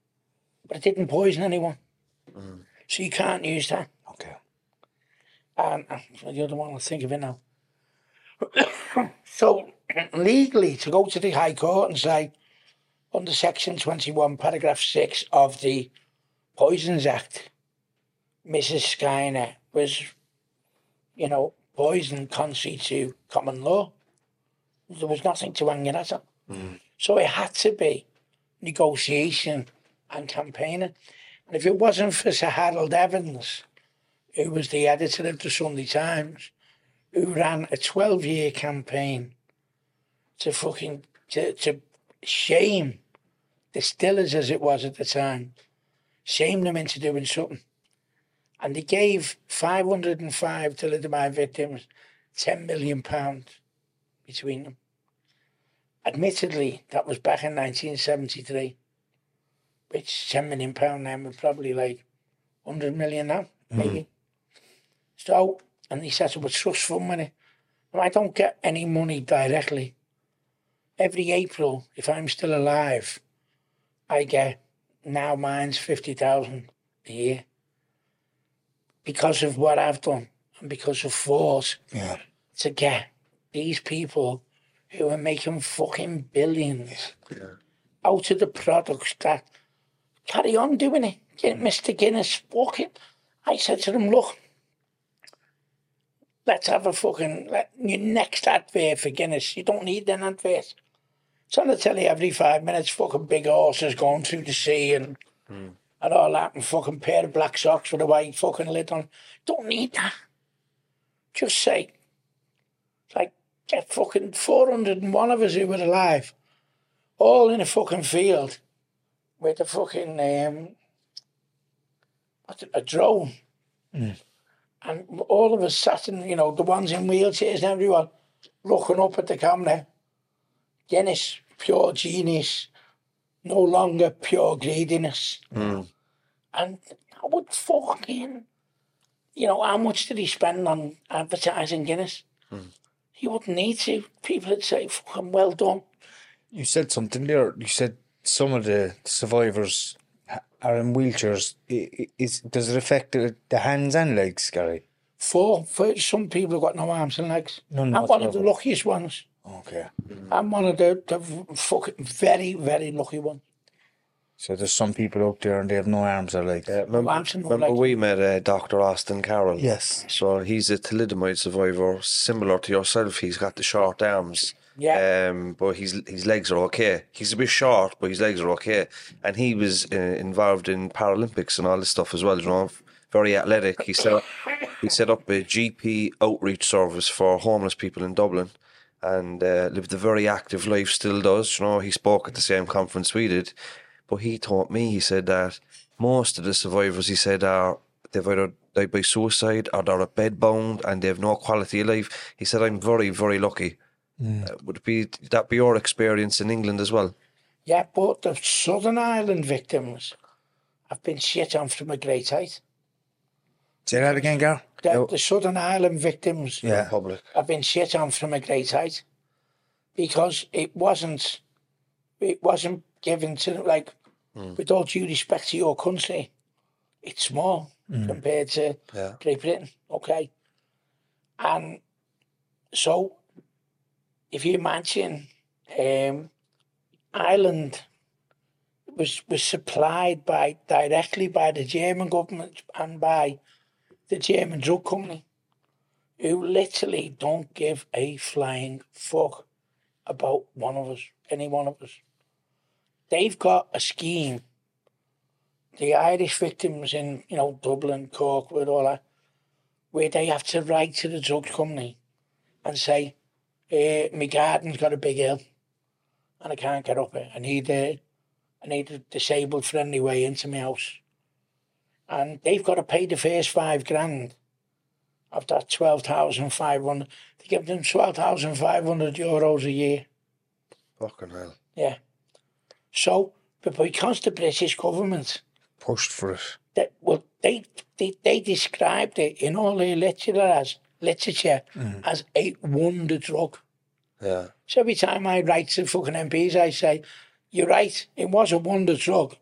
but it didn't poison anyone. Mm. So you can't use that. Okay. Um, and uh, the other one, I'll think of it now. so legally, to go to the High Court and say, under Section 21, Paragraph 6 of the Poisons Act, Mrs. Skyner was, you know, poisoned contrary to common law. There was nothing to hang your hat on. So it had to be negotiation and campaigning. And if it wasn't for Sir Harold Evans, who was the editor of the Sunday Times, who ran a 12 year campaign to fucking to, to shame distillers as it was at the time, shame them into doing something. And they gave 505 thalidomide victims 10 million pounds between them. Admittedly, that was back in 1973, which 10 million pound then was probably like 100 million now, mm. maybe. So, and he set up a trust fund with it. I don't get any money directly. Every April, if I'm still alive, I get, now mine's 50,000 a year. Because of what I've done and because of force Yeah. to get these people who are making fucking billions out of the products that carry on doing it. Get Mr. Guinness fucking. I said to them, look, let's have a fucking let, your next advert for Guinness. You don't need an advert. It's on the telly every five minutes, fucking big horses going through the sea and and all that, and fucking pair of black socks with a white fucking lid on. Don't need that. Just say, like get fucking 401 of us who were alive, all in a fucking field with a fucking, um, what's it, a drone. And all of us sat in, you know, the ones in wheelchairs and everyone looking up at the camera. Guinness, pure genius, no longer pure greediness. Hmm. And I would fucking, you know, how much did he spend on advertising Guinness? Hmm. He wouldn't need to. People would say, fucking well done. You said something there. You said some of the survivors are in wheelchairs. Is does it affect the, the hands and legs, Gary? For, for some people have got no arms and legs. None I'm one of the luckiest ones. Okay. I'm one of the, the fucking very, very lucky ones. So there's some people out there and they have no arms or legs. Yeah, remember, arms and no remember legs. we met uh, Dr. Austin Carroll? Yes. So he's a thalidomide survivor, similar to yourself. He's got the short arms. Yeah. Um, but his his legs are okay. He's a bit short, but his legs are okay. And he was uh, involved in Paralympics and all this stuff as well. You know, very athletic. He set up, he set up a GP outreach service for homeless people in Dublin, and uh, lived a very active life. Still does. You know, he spoke at the same conference we did. But he taught me, he said that most of the survivors, he said, are they've either died by suicide or they're at bed bound and they have no quality of life. He said, I'm very, very lucky. Uh, would it be that be your experience in England as well? Yeah, but the Southern Ireland victims have been shit on from a great height. Say that again, Gary. The, the Southern Ireland victims Yeah. Have been shit on from a great height because it wasn't it wasn't given to like with all due respect to your country, it's small compared to Yeah. Great Britain, okay? And so if you imagine um, Ireland was was supplied by directly by the German government and by the German drug company who literally don't give a flying fuck about one of us, any one of us. They've got a scheme. The Irish victims in, you know, Dublin, Cork, with all that, where they have to write to the drug company and say, eh, my garden's got a big hill and I can't get up it. I need a, I need a disabled friendly way into my house. And they've got to pay the first five grand of that 12,500. They give them 12,500 euros a year. Fucking hell. Yeah. So, but because the British government, Pushed for it. that well, they, they they described it in all their literature as literature as a wonder drug. Yeah. So every time I write to fucking MPs, I say, "You're right. It was a wonder drug."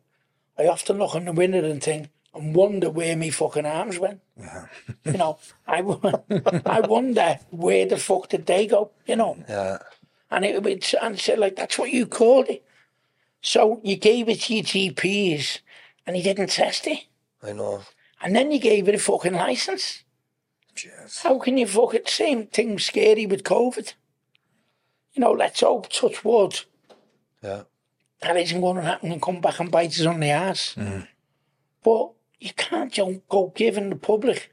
I often look in the window and think and wonder where me fucking arms went. you know, I, I wonder where the fuck did they go? You know. Yeah. And it would and said like that's what you called it. So you gave it to your GPs and he didn't test it. I know. And then you gave it a fucking license. Jeez. How can you fuck fucking same thing scary with COVID? You know, let's hope touch wood Yeah. that isn't going to happen and come back and bite us on the ass. Mm-hmm. But you can't just go giving the public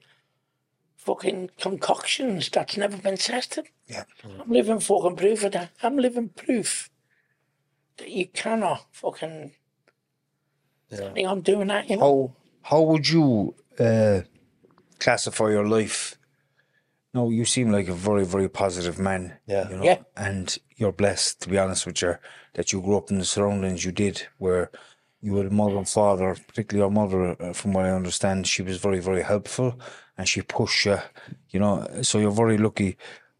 fucking concoctions that's never been tested. Yeah. I'm living fucking proof of that. I'm living proof that you cannot fucking. Yeah. I'm doing that, you know. How how would you uh, classify your life? No, you seem like a very very positive man. Yeah. you know, Yeah. and you're blessed to be honest with you that you grew up in the surroundings you did, where you had a mother and father, particularly your mother, uh, from what I understand, she was very very helpful and she pushed you. You know, so you're very lucky.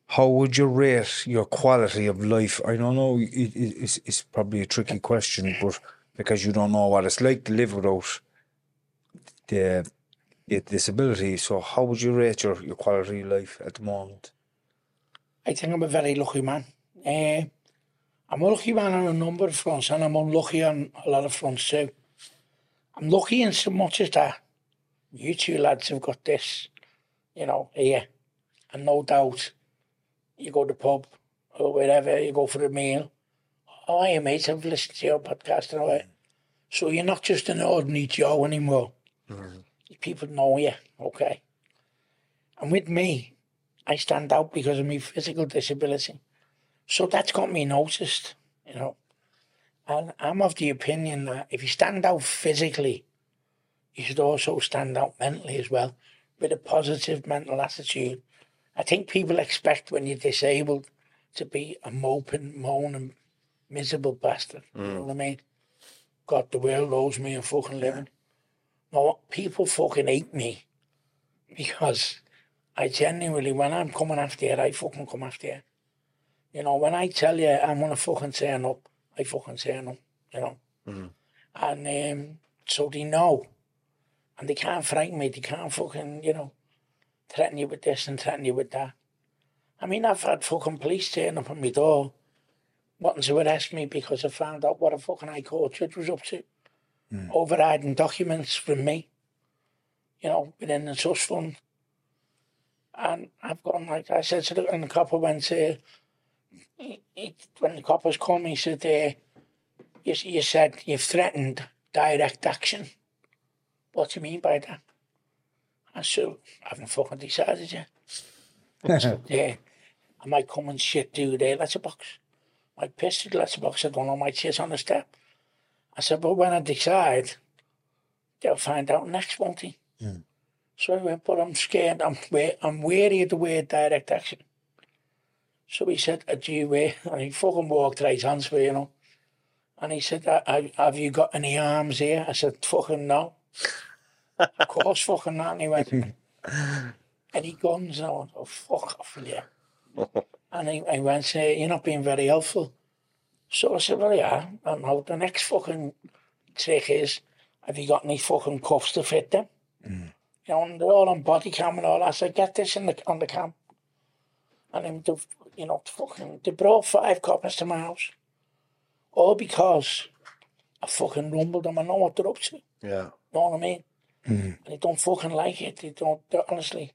How would you rate your quality of life? I don't know. It, it, it's, it's probably a tricky question, but because you don't know what it's like to live without the, the disability. So, how would you rate your, your quality of life at the moment? I think I'm a very lucky man. Uh, I'm a lucky on a number of fronts, and I'm unlucky on a lot of fronts too. I'm lucky in so much as that you two lads have got this, you know, here, and no doubt you go to the pub or wherever, you go for a meal. Oh, hey, mate, I've listened to your podcast and all that. So you're not just an ordinary Joe anymore. Mm-hmm. People know you, okay? And with me, I stand out because of my physical disability. So that's got me noticed, you know. And I'm of the opinion that if you stand out physically, you should also stand out mentally as well, with a positive mental attitude. I think people expect when you're disabled to be a moping, moaning, miserable bastard. You know mm. what I mean? God, the world owes me a fucking living. No, people fucking hate me because I genuinely, when I'm coming after you, I fucking come after you. You know, when I tell you I'm gonna fucking turn up, I fucking turn up, you know. And um, so they know. And they can't frighten me, they can't fucking, you know, threaten you with this and threaten you with that. I mean, I've had fucking police turn up on my door wanting to arrest me because I found out what a fucking High Court judge was up to. Overriding documents from me, you know, within the trust fund. And I've gone, like I said to the, and the copper went, uh, he, he, when the coppers come, he said, uh, you, you said you've threatened direct action. What do you mean by that? I said, I haven't fucking decided yet. Yeah, I might come and shit do their letterbox. Through the letterbox, I don't know, might shit on the step. I said, but when I decide, they'll find out next, won't they? So I went, but I'm scared, I'm, I'm wary of the word direct action. So he said, do you wear, and he fucking walked right hands for you know. And he said, "Uh, uh, have you got any arms here? I said, fucking no. of course, fucking not. And he went, any guns? And I went, oh, fuck off with you. and he, he went, say, you're not being very helpful. So I said, well, yeah. And now the next fucking trick is, have you got any fucking cuffs to fit them? You know, and they're all on body cam and all that. I said, get this in the, on the cam. And then, the, you know, fucking, they brought five coppers to my house. All because I fucking rumbled them. I know what they're up to. Yeah. know what I mean? And they don't fucking like it. They don't, honestly.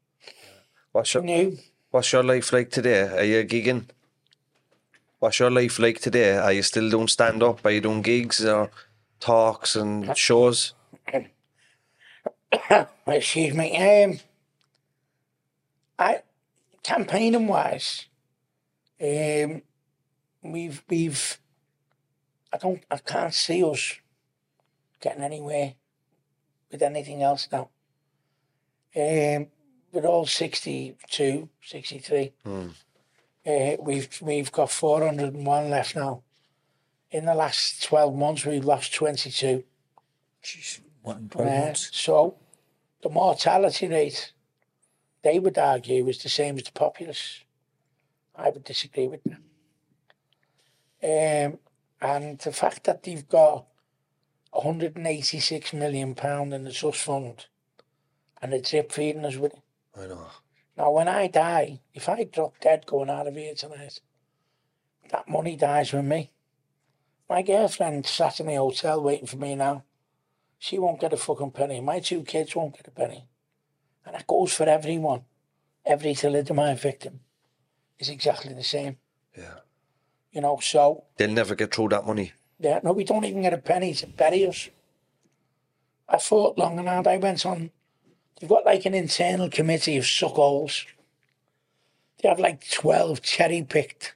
What's your New. What's your life like today? Are you gigging? What's your life like today? Are you still doing stand up? Are you doing gigs or talks and shows? Excuse me. Um, I campaigning wise, um, we've we've. I don't. I can't see us getting anywhere with anything else now. Um, we're all 62, 63. Uh, we've we've got four hundred and one left now. In the last twelve months, we've lost twenty two. One, twelve Uh, so the mortality rate, they would argue, is the same as the populace. I would disagree with them. Um, and the fact that they've got 186 million pound in the trust fund, and they're drip feeding us with it. I know. Now, when I die, if I drop dead going out of here tonight, that money dies with me. My girlfriend sat in the hotel waiting for me now. She won't get a fucking penny. My two kids won't get a penny. And that goes for everyone. Every thalidomide victim is exactly the same. Yeah. You know, so, They'll never get through that money. yeah, no, we don't even get a penny to bury us. I fought long and hard. I went on, they've got like an internal committee of suckholes. They have like 12 cherry picked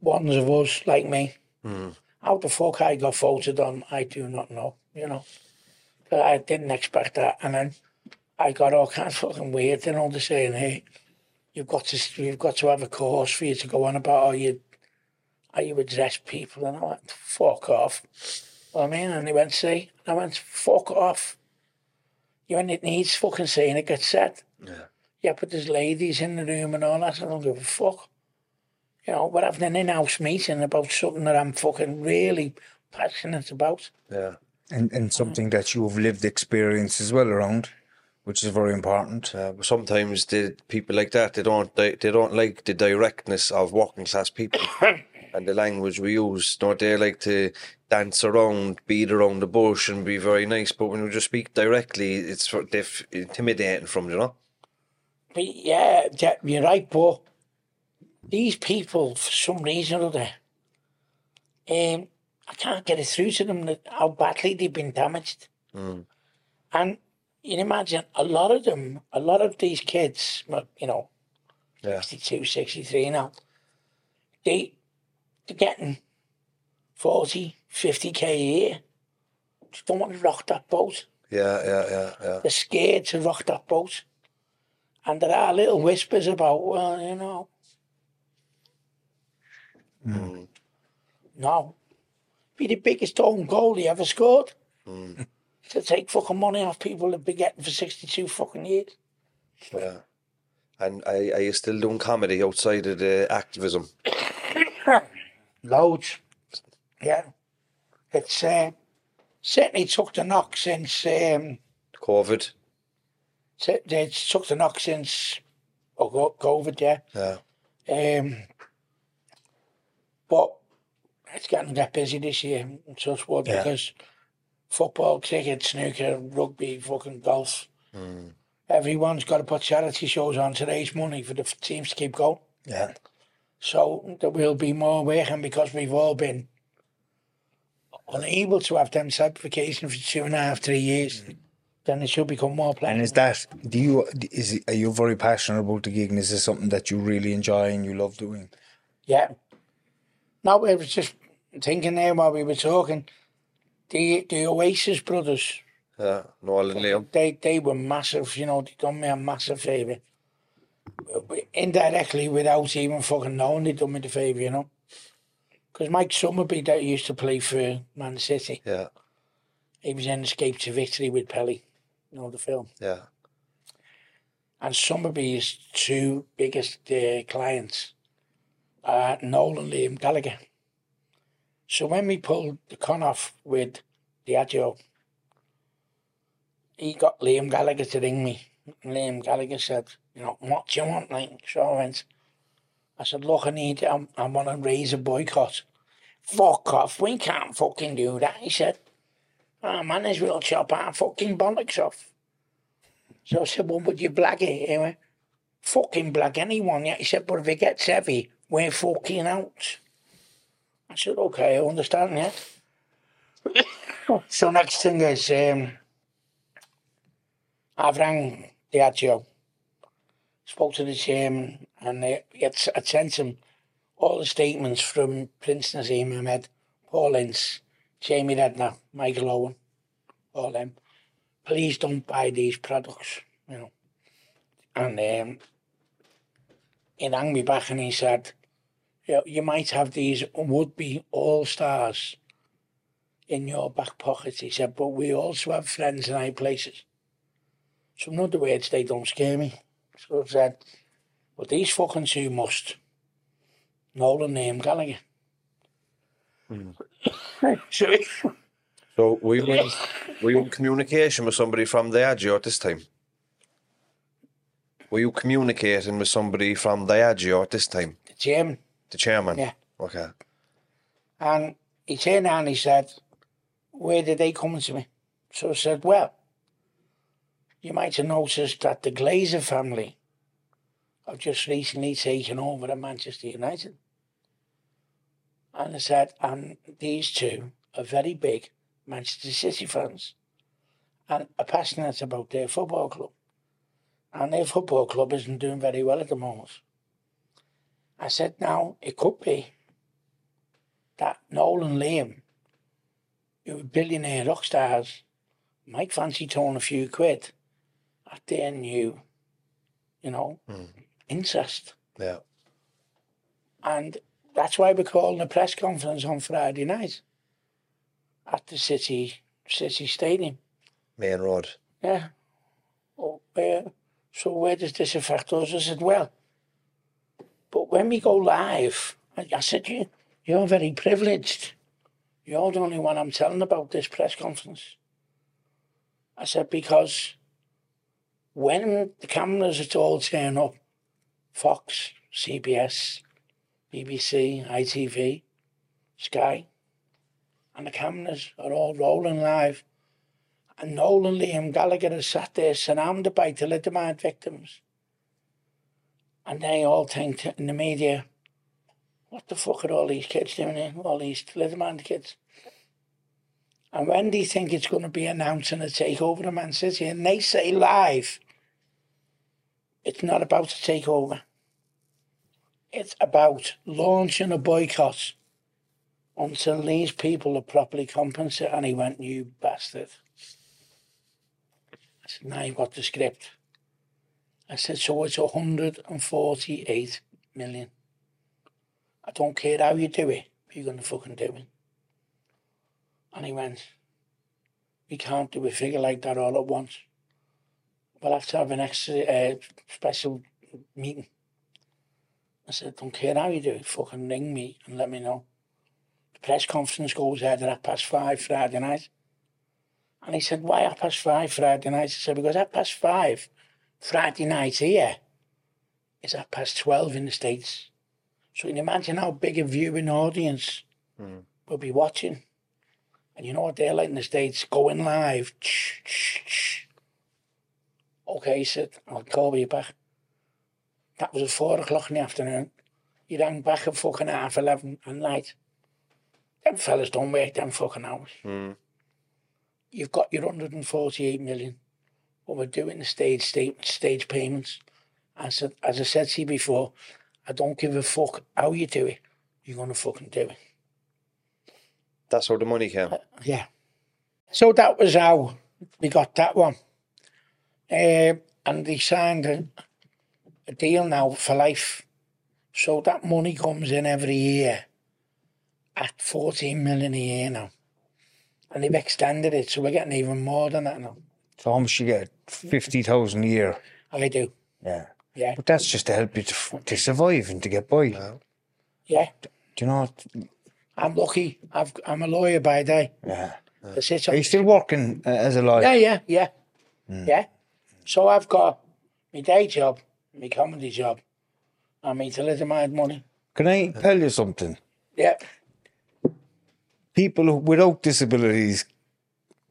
ones of us, like me. Hmm. How the fuck I got voted on, I do not know, you know. But I didn't expect that. And then I got all kinds of fucking weird, you know, they're saying, hey, you've got to you've got to have a course for you to go on about how you how you address people. And I went, fuck off. Well, I mean, and they went, see, and I went, fuck off. You when it needs fucking saying it gets said. Yeah. Yeah, but there's ladies in the room and all that, so I don't give a fuck. You know, we're having an in-house meeting about something that I'm fucking really passionate about. Yeah. And, and something that you've lived experience as well around, which is very important. Uh, sometimes the people like that they don't they, they don't like the directness of working class people and the language we use. Don't they like to dance around, beat around the bush, and be very nice? But when we just speak directly, it's for, they're intimidating from you know. But yeah, you're right, but these people, for some reason or other, um, I can't get it through to them that how badly they've been damaged. And you can imagine a lot of them, a lot of these kids, you know, Yeah. 62, 63 now, they they're getting 40, 50k a year. Just don't want to rock that boat. Yeah, yeah, yeah, yeah. They're scared to rock that boat. And there are little whispers about, well, you know. Mm. No. Be the biggest own goal he ever scored. Mm. to take fucking money off people that have been getting for 62 fucking years. yeah. And are, are you still doing comedy outside of the activism? Loads. Yeah. It's uh, certainly took the knock since um, COVID? it's took the knock since oh, COVID, yeah. Yeah. Um, but it's getting to get busy this year, such what Yeah. because football, cricket, snooker, rugby, fucking golf. Hmm. Everyone's got to put charity shows on to raise money for the teams to keep going. Yeah. So there will be more work, and because we've all been unable to have them certification for two and a half, three years, hmm. then it should become more plenty. And is that do you is it, are you very passionate about the gig? And is this something that you really enjoy and you love doing? Yeah. No, I was just thinking there while we were talking. The the Oasis brothers, Yeah. Noel and Liam. they they were massive. You know, they done me a massive favour. Indirectly, without even fucking knowing, they done me the favour. You know, because Mike Summerbee that used to play for Man City, Yeah. he was in Escape to Victory with Pelé. You know the film. Yeah. And Summerbee's two biggest uh, clients are Noel and Liam Gallagher. So when we pulled the con off with Diageo, he got Liam Gallagher to ring me. Liam Gallagher said, you know, what do you want? Like, so I went, I said, look, I need, I'm, I want to raise a boycott. Fuck off, we can't fucking do that. He said, ah, man, this will chop our fucking bollocks off. So I said, well, would you blag it? He went, fucking blag anyone. Yeah. He said, but if it gets heavy, we're fucking out. Said, okay, I understand, yeah. so next thing is, um, I've rang Diageo, spoke to the chairman, and uh, I sent him all the statements from Prince Nazim Ahmed, Paul Ince, Jamie Redknapp, Michael Owen, all them. Please don't buy these products, you know. And um, he rang me back and he said, you, know, you might have these would-be all-stars in your back pocket. He said, but we also have friends in high places. So in other words, they don't scare me. So I said, but these fucking two must. Nolan name Gallagher. Hmm. so, So we were, in, were you in communication with somebody from Diageo at this time? Were you communicating with somebody from Diageo at this time? the chairman, The chairman? Yeah. Okay. And he turned around and he said, Where did they come to me? So I said, Well, you might have noticed that the Glazer family have just recently taken over at Manchester United. And I said, And these two are very big Manchester City fans and are passionate about their football club. And their football club isn't doing very well at the moment. I said, Now, it could be that Noel and Liam, who are billionaire rock stars, might fancy throwing a few quid at their new, you know, hmm. incest. Yeah. And that's why we're calling a press conference on Friday night at the City City Stadium. Maine Road. Yeah. Oh, uh, where, so where does this affect us? I said, well, but when we go live, I, said, you, you're very privileged. You're the only one I'm telling about this press conference. I said, because when the cameras at all turn up, Fox, CBS, BBC, ITV, Sky, and the cameras are all rolling live, and Noel and Liam Gallagher has sat there surrounded by thalidomide victims. And they all think in the media, what the fuck are all these kids doing here? All these thalidomide kids. And when you think it's going to be announcing a takeover of Man City? And they say live, it's not about a takeover. It's about launching a boycott until these people are properly compensated. And he went, you bastard. I said, now you've got the script. I said, so it's 148 million. I don't care how you do it, you're going to fucking do it. And he went, we can't do a figure like that all at once. We'll have to have an extra uh, special meeting. I said, don't care how you do it, fucking ring me and let me know. The press conference goes ahead at half past five Friday night. And he said, why half past five Friday night? I said, because half past five Friday night here is half past 12 in the States. So you can imagine how big a viewing audience hmm. will be watching. And you know what they're like in the States, going live. Okay, he said, I'll call you back. That was at four o'clock in the afternoon. He rang back at fucking half eleven at night. Them fellas don't work them fucking hours. Hmm. You've got your 148 million. What we're doing the stage stage, stage payments. As I, as I said to you before, I don't give a fuck how you do it. You're gonna fucking do it. That's how the money came. Yeah. So that was how we got that one. Uh, and they signed a, a deal now for life. So that money comes in every year at 14 million a year now. And they've extended it, so we're getting even more than that now. So how much you get? 50,000 a year. I do. Yeah. Yeah. But that's just to help you to, to survive and to get by. Yeah. Do you know? what? I'm lucky. I've, I'm a lawyer by day. Yeah. That's it. Are you still working uh, as a lawyer? Yeah, yeah, yeah. Yeah. So I've got my day job, my comedy job, and my thalidomide money. Can I tell you something? Yeah. People who- without disabilities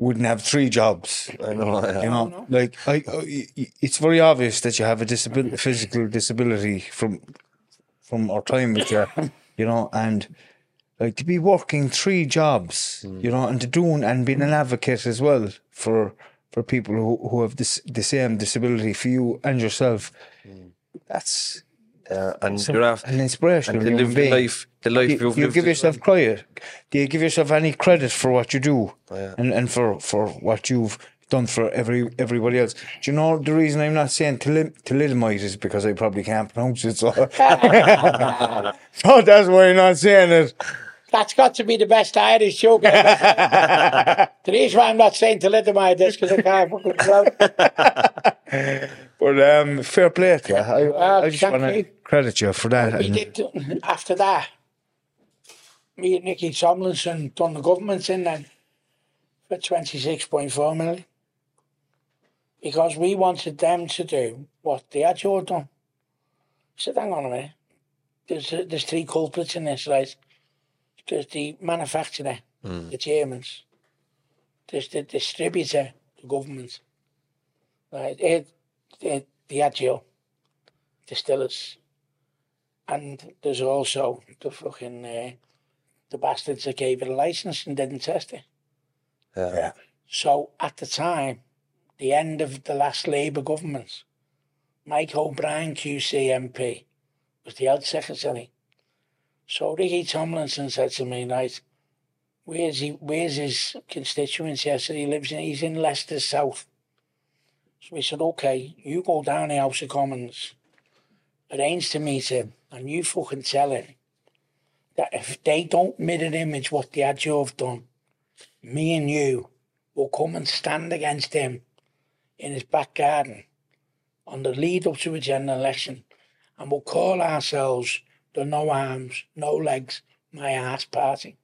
wouldn't have three jobs. I know. Yeah. You know, like I, I, it's very obvious that you have a disability, physical disability from from our time with you, you know, and like to be working three jobs, hmm. you know, and to doing and being an advocate as well for for people who, who have this the same disability for you and yourself. Hmm. That's Yeah, and so- you're after, an inspiration. and to live the being. life, the life you, you've you lived give yourself well. credit. Do you give yourself any credit for what you do yeah. and, and for, for what you've done for every everybody else? Do you know the reason I'm not saying thali- thalidomide is because I probably can't pronounce it. So, so that's why I'm not saying it. That's got to be the best Irish joke ever. the reason why I'm not saying thalidomide is because I can't fucking pronounce But um, fair play to you. I, Well, I just want to credit you for that. We and- did, after that, me and Ricky Tomlinson done the government in then for 26.4 million. Because we wanted them to do what they had your done. Said, hang on a minute. There's, there's three culprits in this, right? There's the manufacturer, the Germans. There's the distributor, the government. Right? It, it, Diageo, distillers. And there's also the fucking uh, the bastards that gave it a license and didn't test it. Yeah. So at the time, the end of the last Labour government, Mike O'Brien QC MP was the health secretary. So Ricky Tomlinson said to me, right, where's he where's his constituency? I said he lives in he's in Leicester South. So we said, Okay, you go down the House of Commons, arrange to meet him, and you fucking tell him that if they don't mirror image what Diageo have done, me and you will come and stand against him in his back garden on the lead up to a general election and we'll call ourselves the no arms, no legs, my ass party.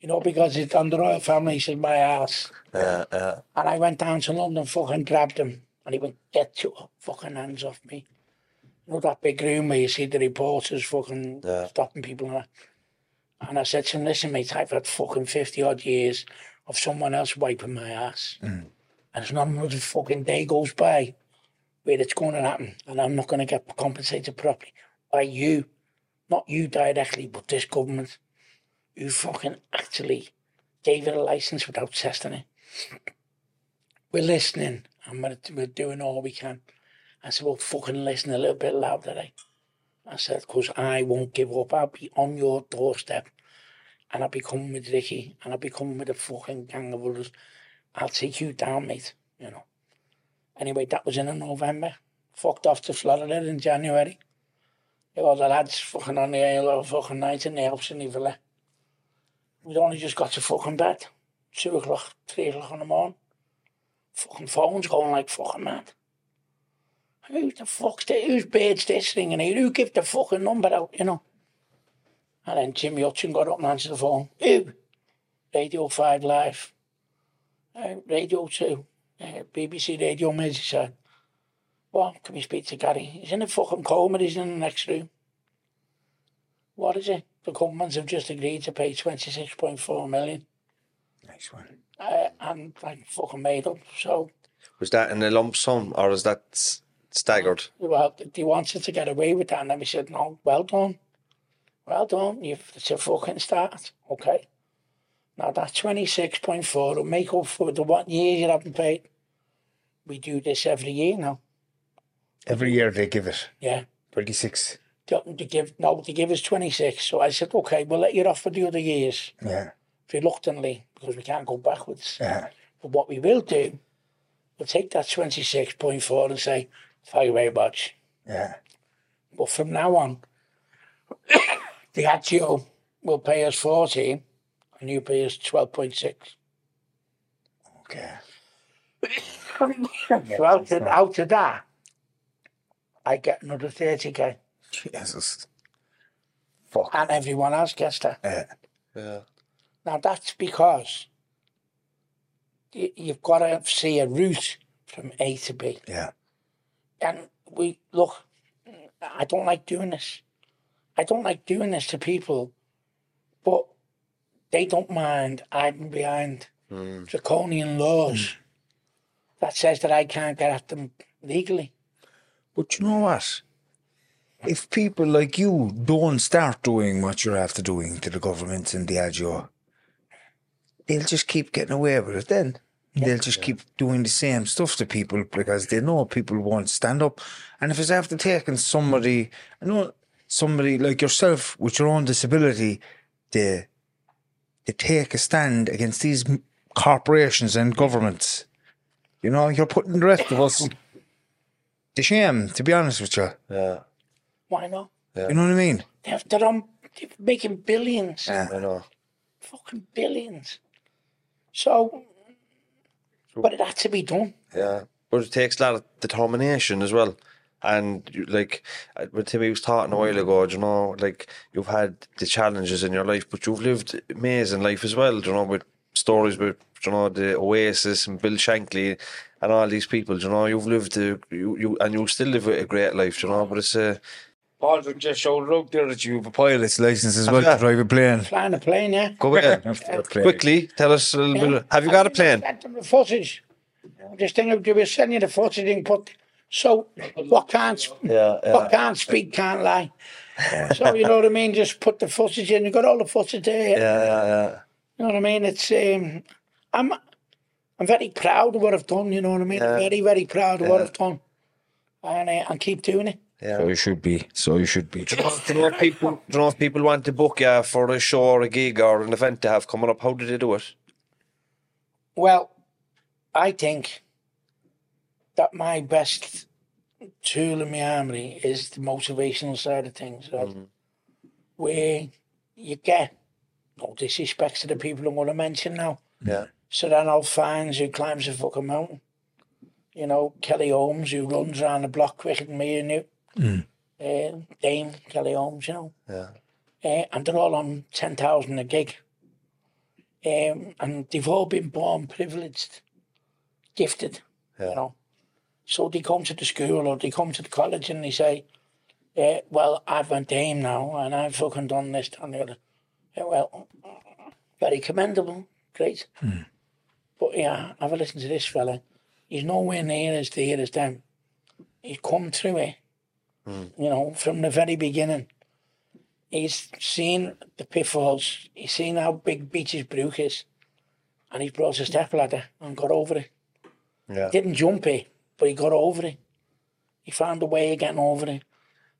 You know, because it's on the royal family, he said my ass. Yeah, yeah. And I went down to London, fucking grabbed him, and he went, get your fucking hands off me. You know that big room where you see the reporters fucking Yeah. stopping people and that. And I said to him, listen, mate, I've had fucking 50 odd years of someone else wiping my ass. Mm. And it's not another fucking day goes by where it's going to happen, and I'm not going to get compensated properly by you. Not you directly, but this government who fucking actually gave it a license without testing it. We're listening and we're, we're doing all we can. I said, well, fucking listen a little bit louder, eh? I said, because I won't give up. I'll be on your doorstep and I'll be coming with Ricky, and I'll be coming with a fucking gang of others. I'll take you down, mate, you know. Anyway, that was in November. Fucked off to Florida in January. All the lads fucking on the air fucking night in the Alps in Villa. We'd only just got to fucking bed. Two o'clock, three o'clock in the morning. Fucking phones going like fucking mad. Who the fuck's this? Whose bed's this ringing here? Who give the fucking number out, you know? And then Jimmy Hutchin got up and answered the phone. Who? Radio 5 Live. Uh, Radio 2. Uh, BBC Radio Merseyside. Well, can we speak to Gary? He's in a fucking coma, he's in the next room. What is it? The governments have just agreed to pay 26.4 million. Nice one. Uh, and I fucking made up. So, Was that in a lump sum or is that staggered? well, they wanted to get away with that. And then we said, no, well done. Well done. You've, it's a fucking start. Okay. Now that 26.4 will make up for the one year you haven't paid. We do this every year now. Every year they give it. Yeah. 26. They, they give, no, they give us 26. So I said, okay, we'll let you off for the other years. Yeah. reluctantly because we can't go backwards. Yeah. But what we will do, we'll take that 26.4 and say, thank you very much. Yeah. But from now on, Diageo will pay us 14 and you pay us 12.6. Okay. So out of, out of that, I get another 30k. Jesus. Fuck. And everyone else gets that. Yeah. Yeah. Now that's because you've got to see a route from A to B. Yeah. And we look, I don't like doing this. I don't like doing this to people, but they don't mind hiding behind hmm. draconian laws hmm. that says that I can't get at them legally. But you know what? If people like you don't start doing what you're after doing to the government and Diageo, they'll just keep getting away with it then. They'll just keep doing the same stuff to people because they know people won't stand up. And if it's after taking somebody, I know somebody like yourself with your own disability, they, they take a stand against these corporations and governments. You know, you're putting the rest of us to shame, to be honest with you. Yeah. Why not? Yeah. You know what I mean? They're, they're, on, they're making billions, Yeah. I know. fucking billions. So, but it had to be done. Yeah, but it takes a lot of determination as well. And you, like uh, what Timmy was talking a while ago, you know, like you've had the challenges in your life, but you've lived amazing life as well. You know, with stories with you know the Oasis and Bill Shankly and all these people. You know, you've lived a, you, you and you still live a great life. You know, but it's a Paul just showed out there that you have a pilot's license as well to drive a plane. Flying a plane, yeah. go ahead quickly. Tell us a little bit. Have you got a plane? Sent them the footage. This thing of we send you the footage and put. So what can't Yeah, what can't speak can't lie. so you know what I mean. Just put the footage in. You got all the footage there. Yeah, yeah, yeah. You know what I mean. It's um, I'm I'm very proud of what I've done. You know what I mean. Very very proud of what I've done, and uh, and keep doing it. So you should be. So you should be. Do you know if people, do you know if people want to book you for a show or a gig or an event to have coming up? How do they do it? Well, I think that my best tool in my armory is the motivational side of things, right? Mm-hmm. where you get no disrespect to the people I'm going to mention now. Yeah. So then I'll find who climbs a fucking mountain. You know, Kelly Holmes, who runs around the block quicker than me and you. Uh, Dame Kelly Holmes, you know. Yeah. Uh, and they're all on 10,000 a gig. Um, and they've all been born privileged, gifted, yeah. you know. So they come to the school or they come to the college and they say, uh, well, I've went Dame now and I've fucking done this, done the other. Yeah, well, very commendable, great. But yeah, have a listen to this fella. He's nowhere near as dear as them. He's come through it, you know, from the very beginning. He's seen the pitfalls. He's seen how big Becher's Brook is. And he's brought a step ladder and got over it. Yeah. Didn't jump it, but he got over it. He found a way of getting over it.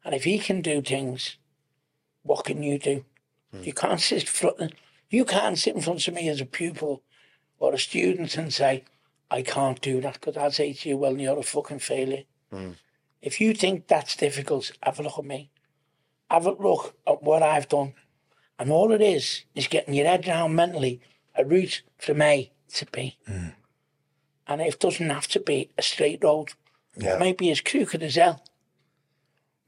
And if he can do things, what can you do? Hmm. You can't sit front, You can't sit in front of me as a pupil or a student and say, I can't do that because I'll say to you, well, you're a fucking failure. Hmm. If you think that's difficult, have a look at me. Have a look at what I've done. And all it is, is getting your head down mentally a route from A to B. Mm. And it doesn't have to be a straight road. Yeah. It may be as crooked as hell.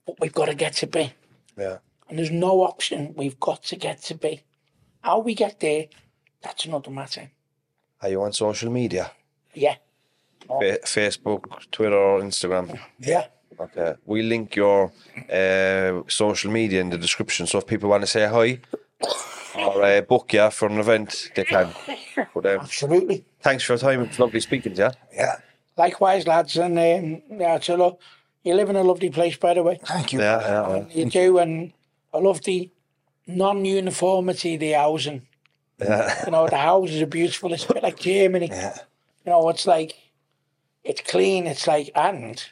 But we've got to get to B. Yeah. And there's no option. We've got to get to B. How we get there, that's another matter. Are you on social media? Yeah. Fa- Facebook, Twitter, or Instagram? Yeah. Okay. We link your uh, social media in the description, so if people want to say hi or uh, book you for an event, they can. But, um, Absolutely. thanks for your time. It's lovely speaking to you. Yeah. Likewise, lads. And um, yeah, so look, you live in a lovely place, by the way. Thank you. Yeah, yeah, yeah. You do. And I love the non uniformity of the housing. Yeah. You know, the houses are beautiful. It's a bit like Germany. Yeah. You know, it's like, it's clean. It's like, and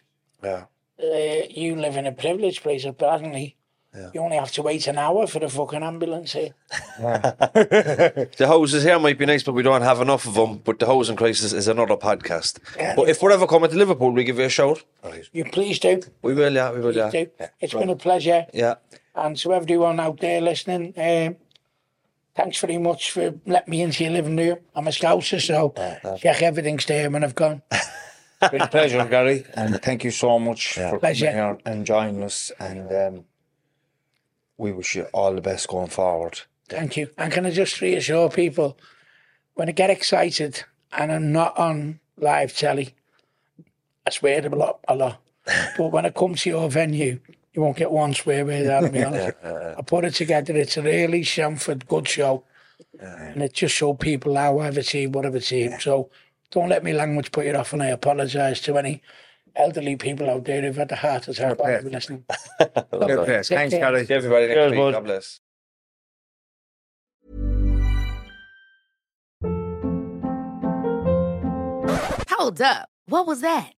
yeah. Uh, you live in a privileged place, apparently. You only have to wait an hour for the fucking ambulance here. The houses here might be nice, but we don't have enough of them. But the housing crisis is another podcast. But if we're ever coming to Liverpool, we give you a shout. You please do. We will, yeah, we will, yeah. do. It's been a pleasure. Yeah. And to everyone out there listening, um, thanks very much for letting me into your living room. I'm a scouser, so check everything's there when I've gone. Been a pleasure, Gary. And thank you so much for Pleasure. coming here and joining us. And um, we wish you all the best going forward. Thank you. And can I just reassure people, when I get excited and I'm not on live telly, I swear a lot, a lot. but when I come to your venue, you won't get one swear word out of me. honest. I put it together. It's a really Shamford good show. And it just show people how I've achieved what I've achieved. So don't let me language put you off, and I apologise to any elderly people out there who've had the heart attack while they were listening. Thanks, Take. Gary. See everybody next Cheers, week. bud. God bless. Hold up. What was that?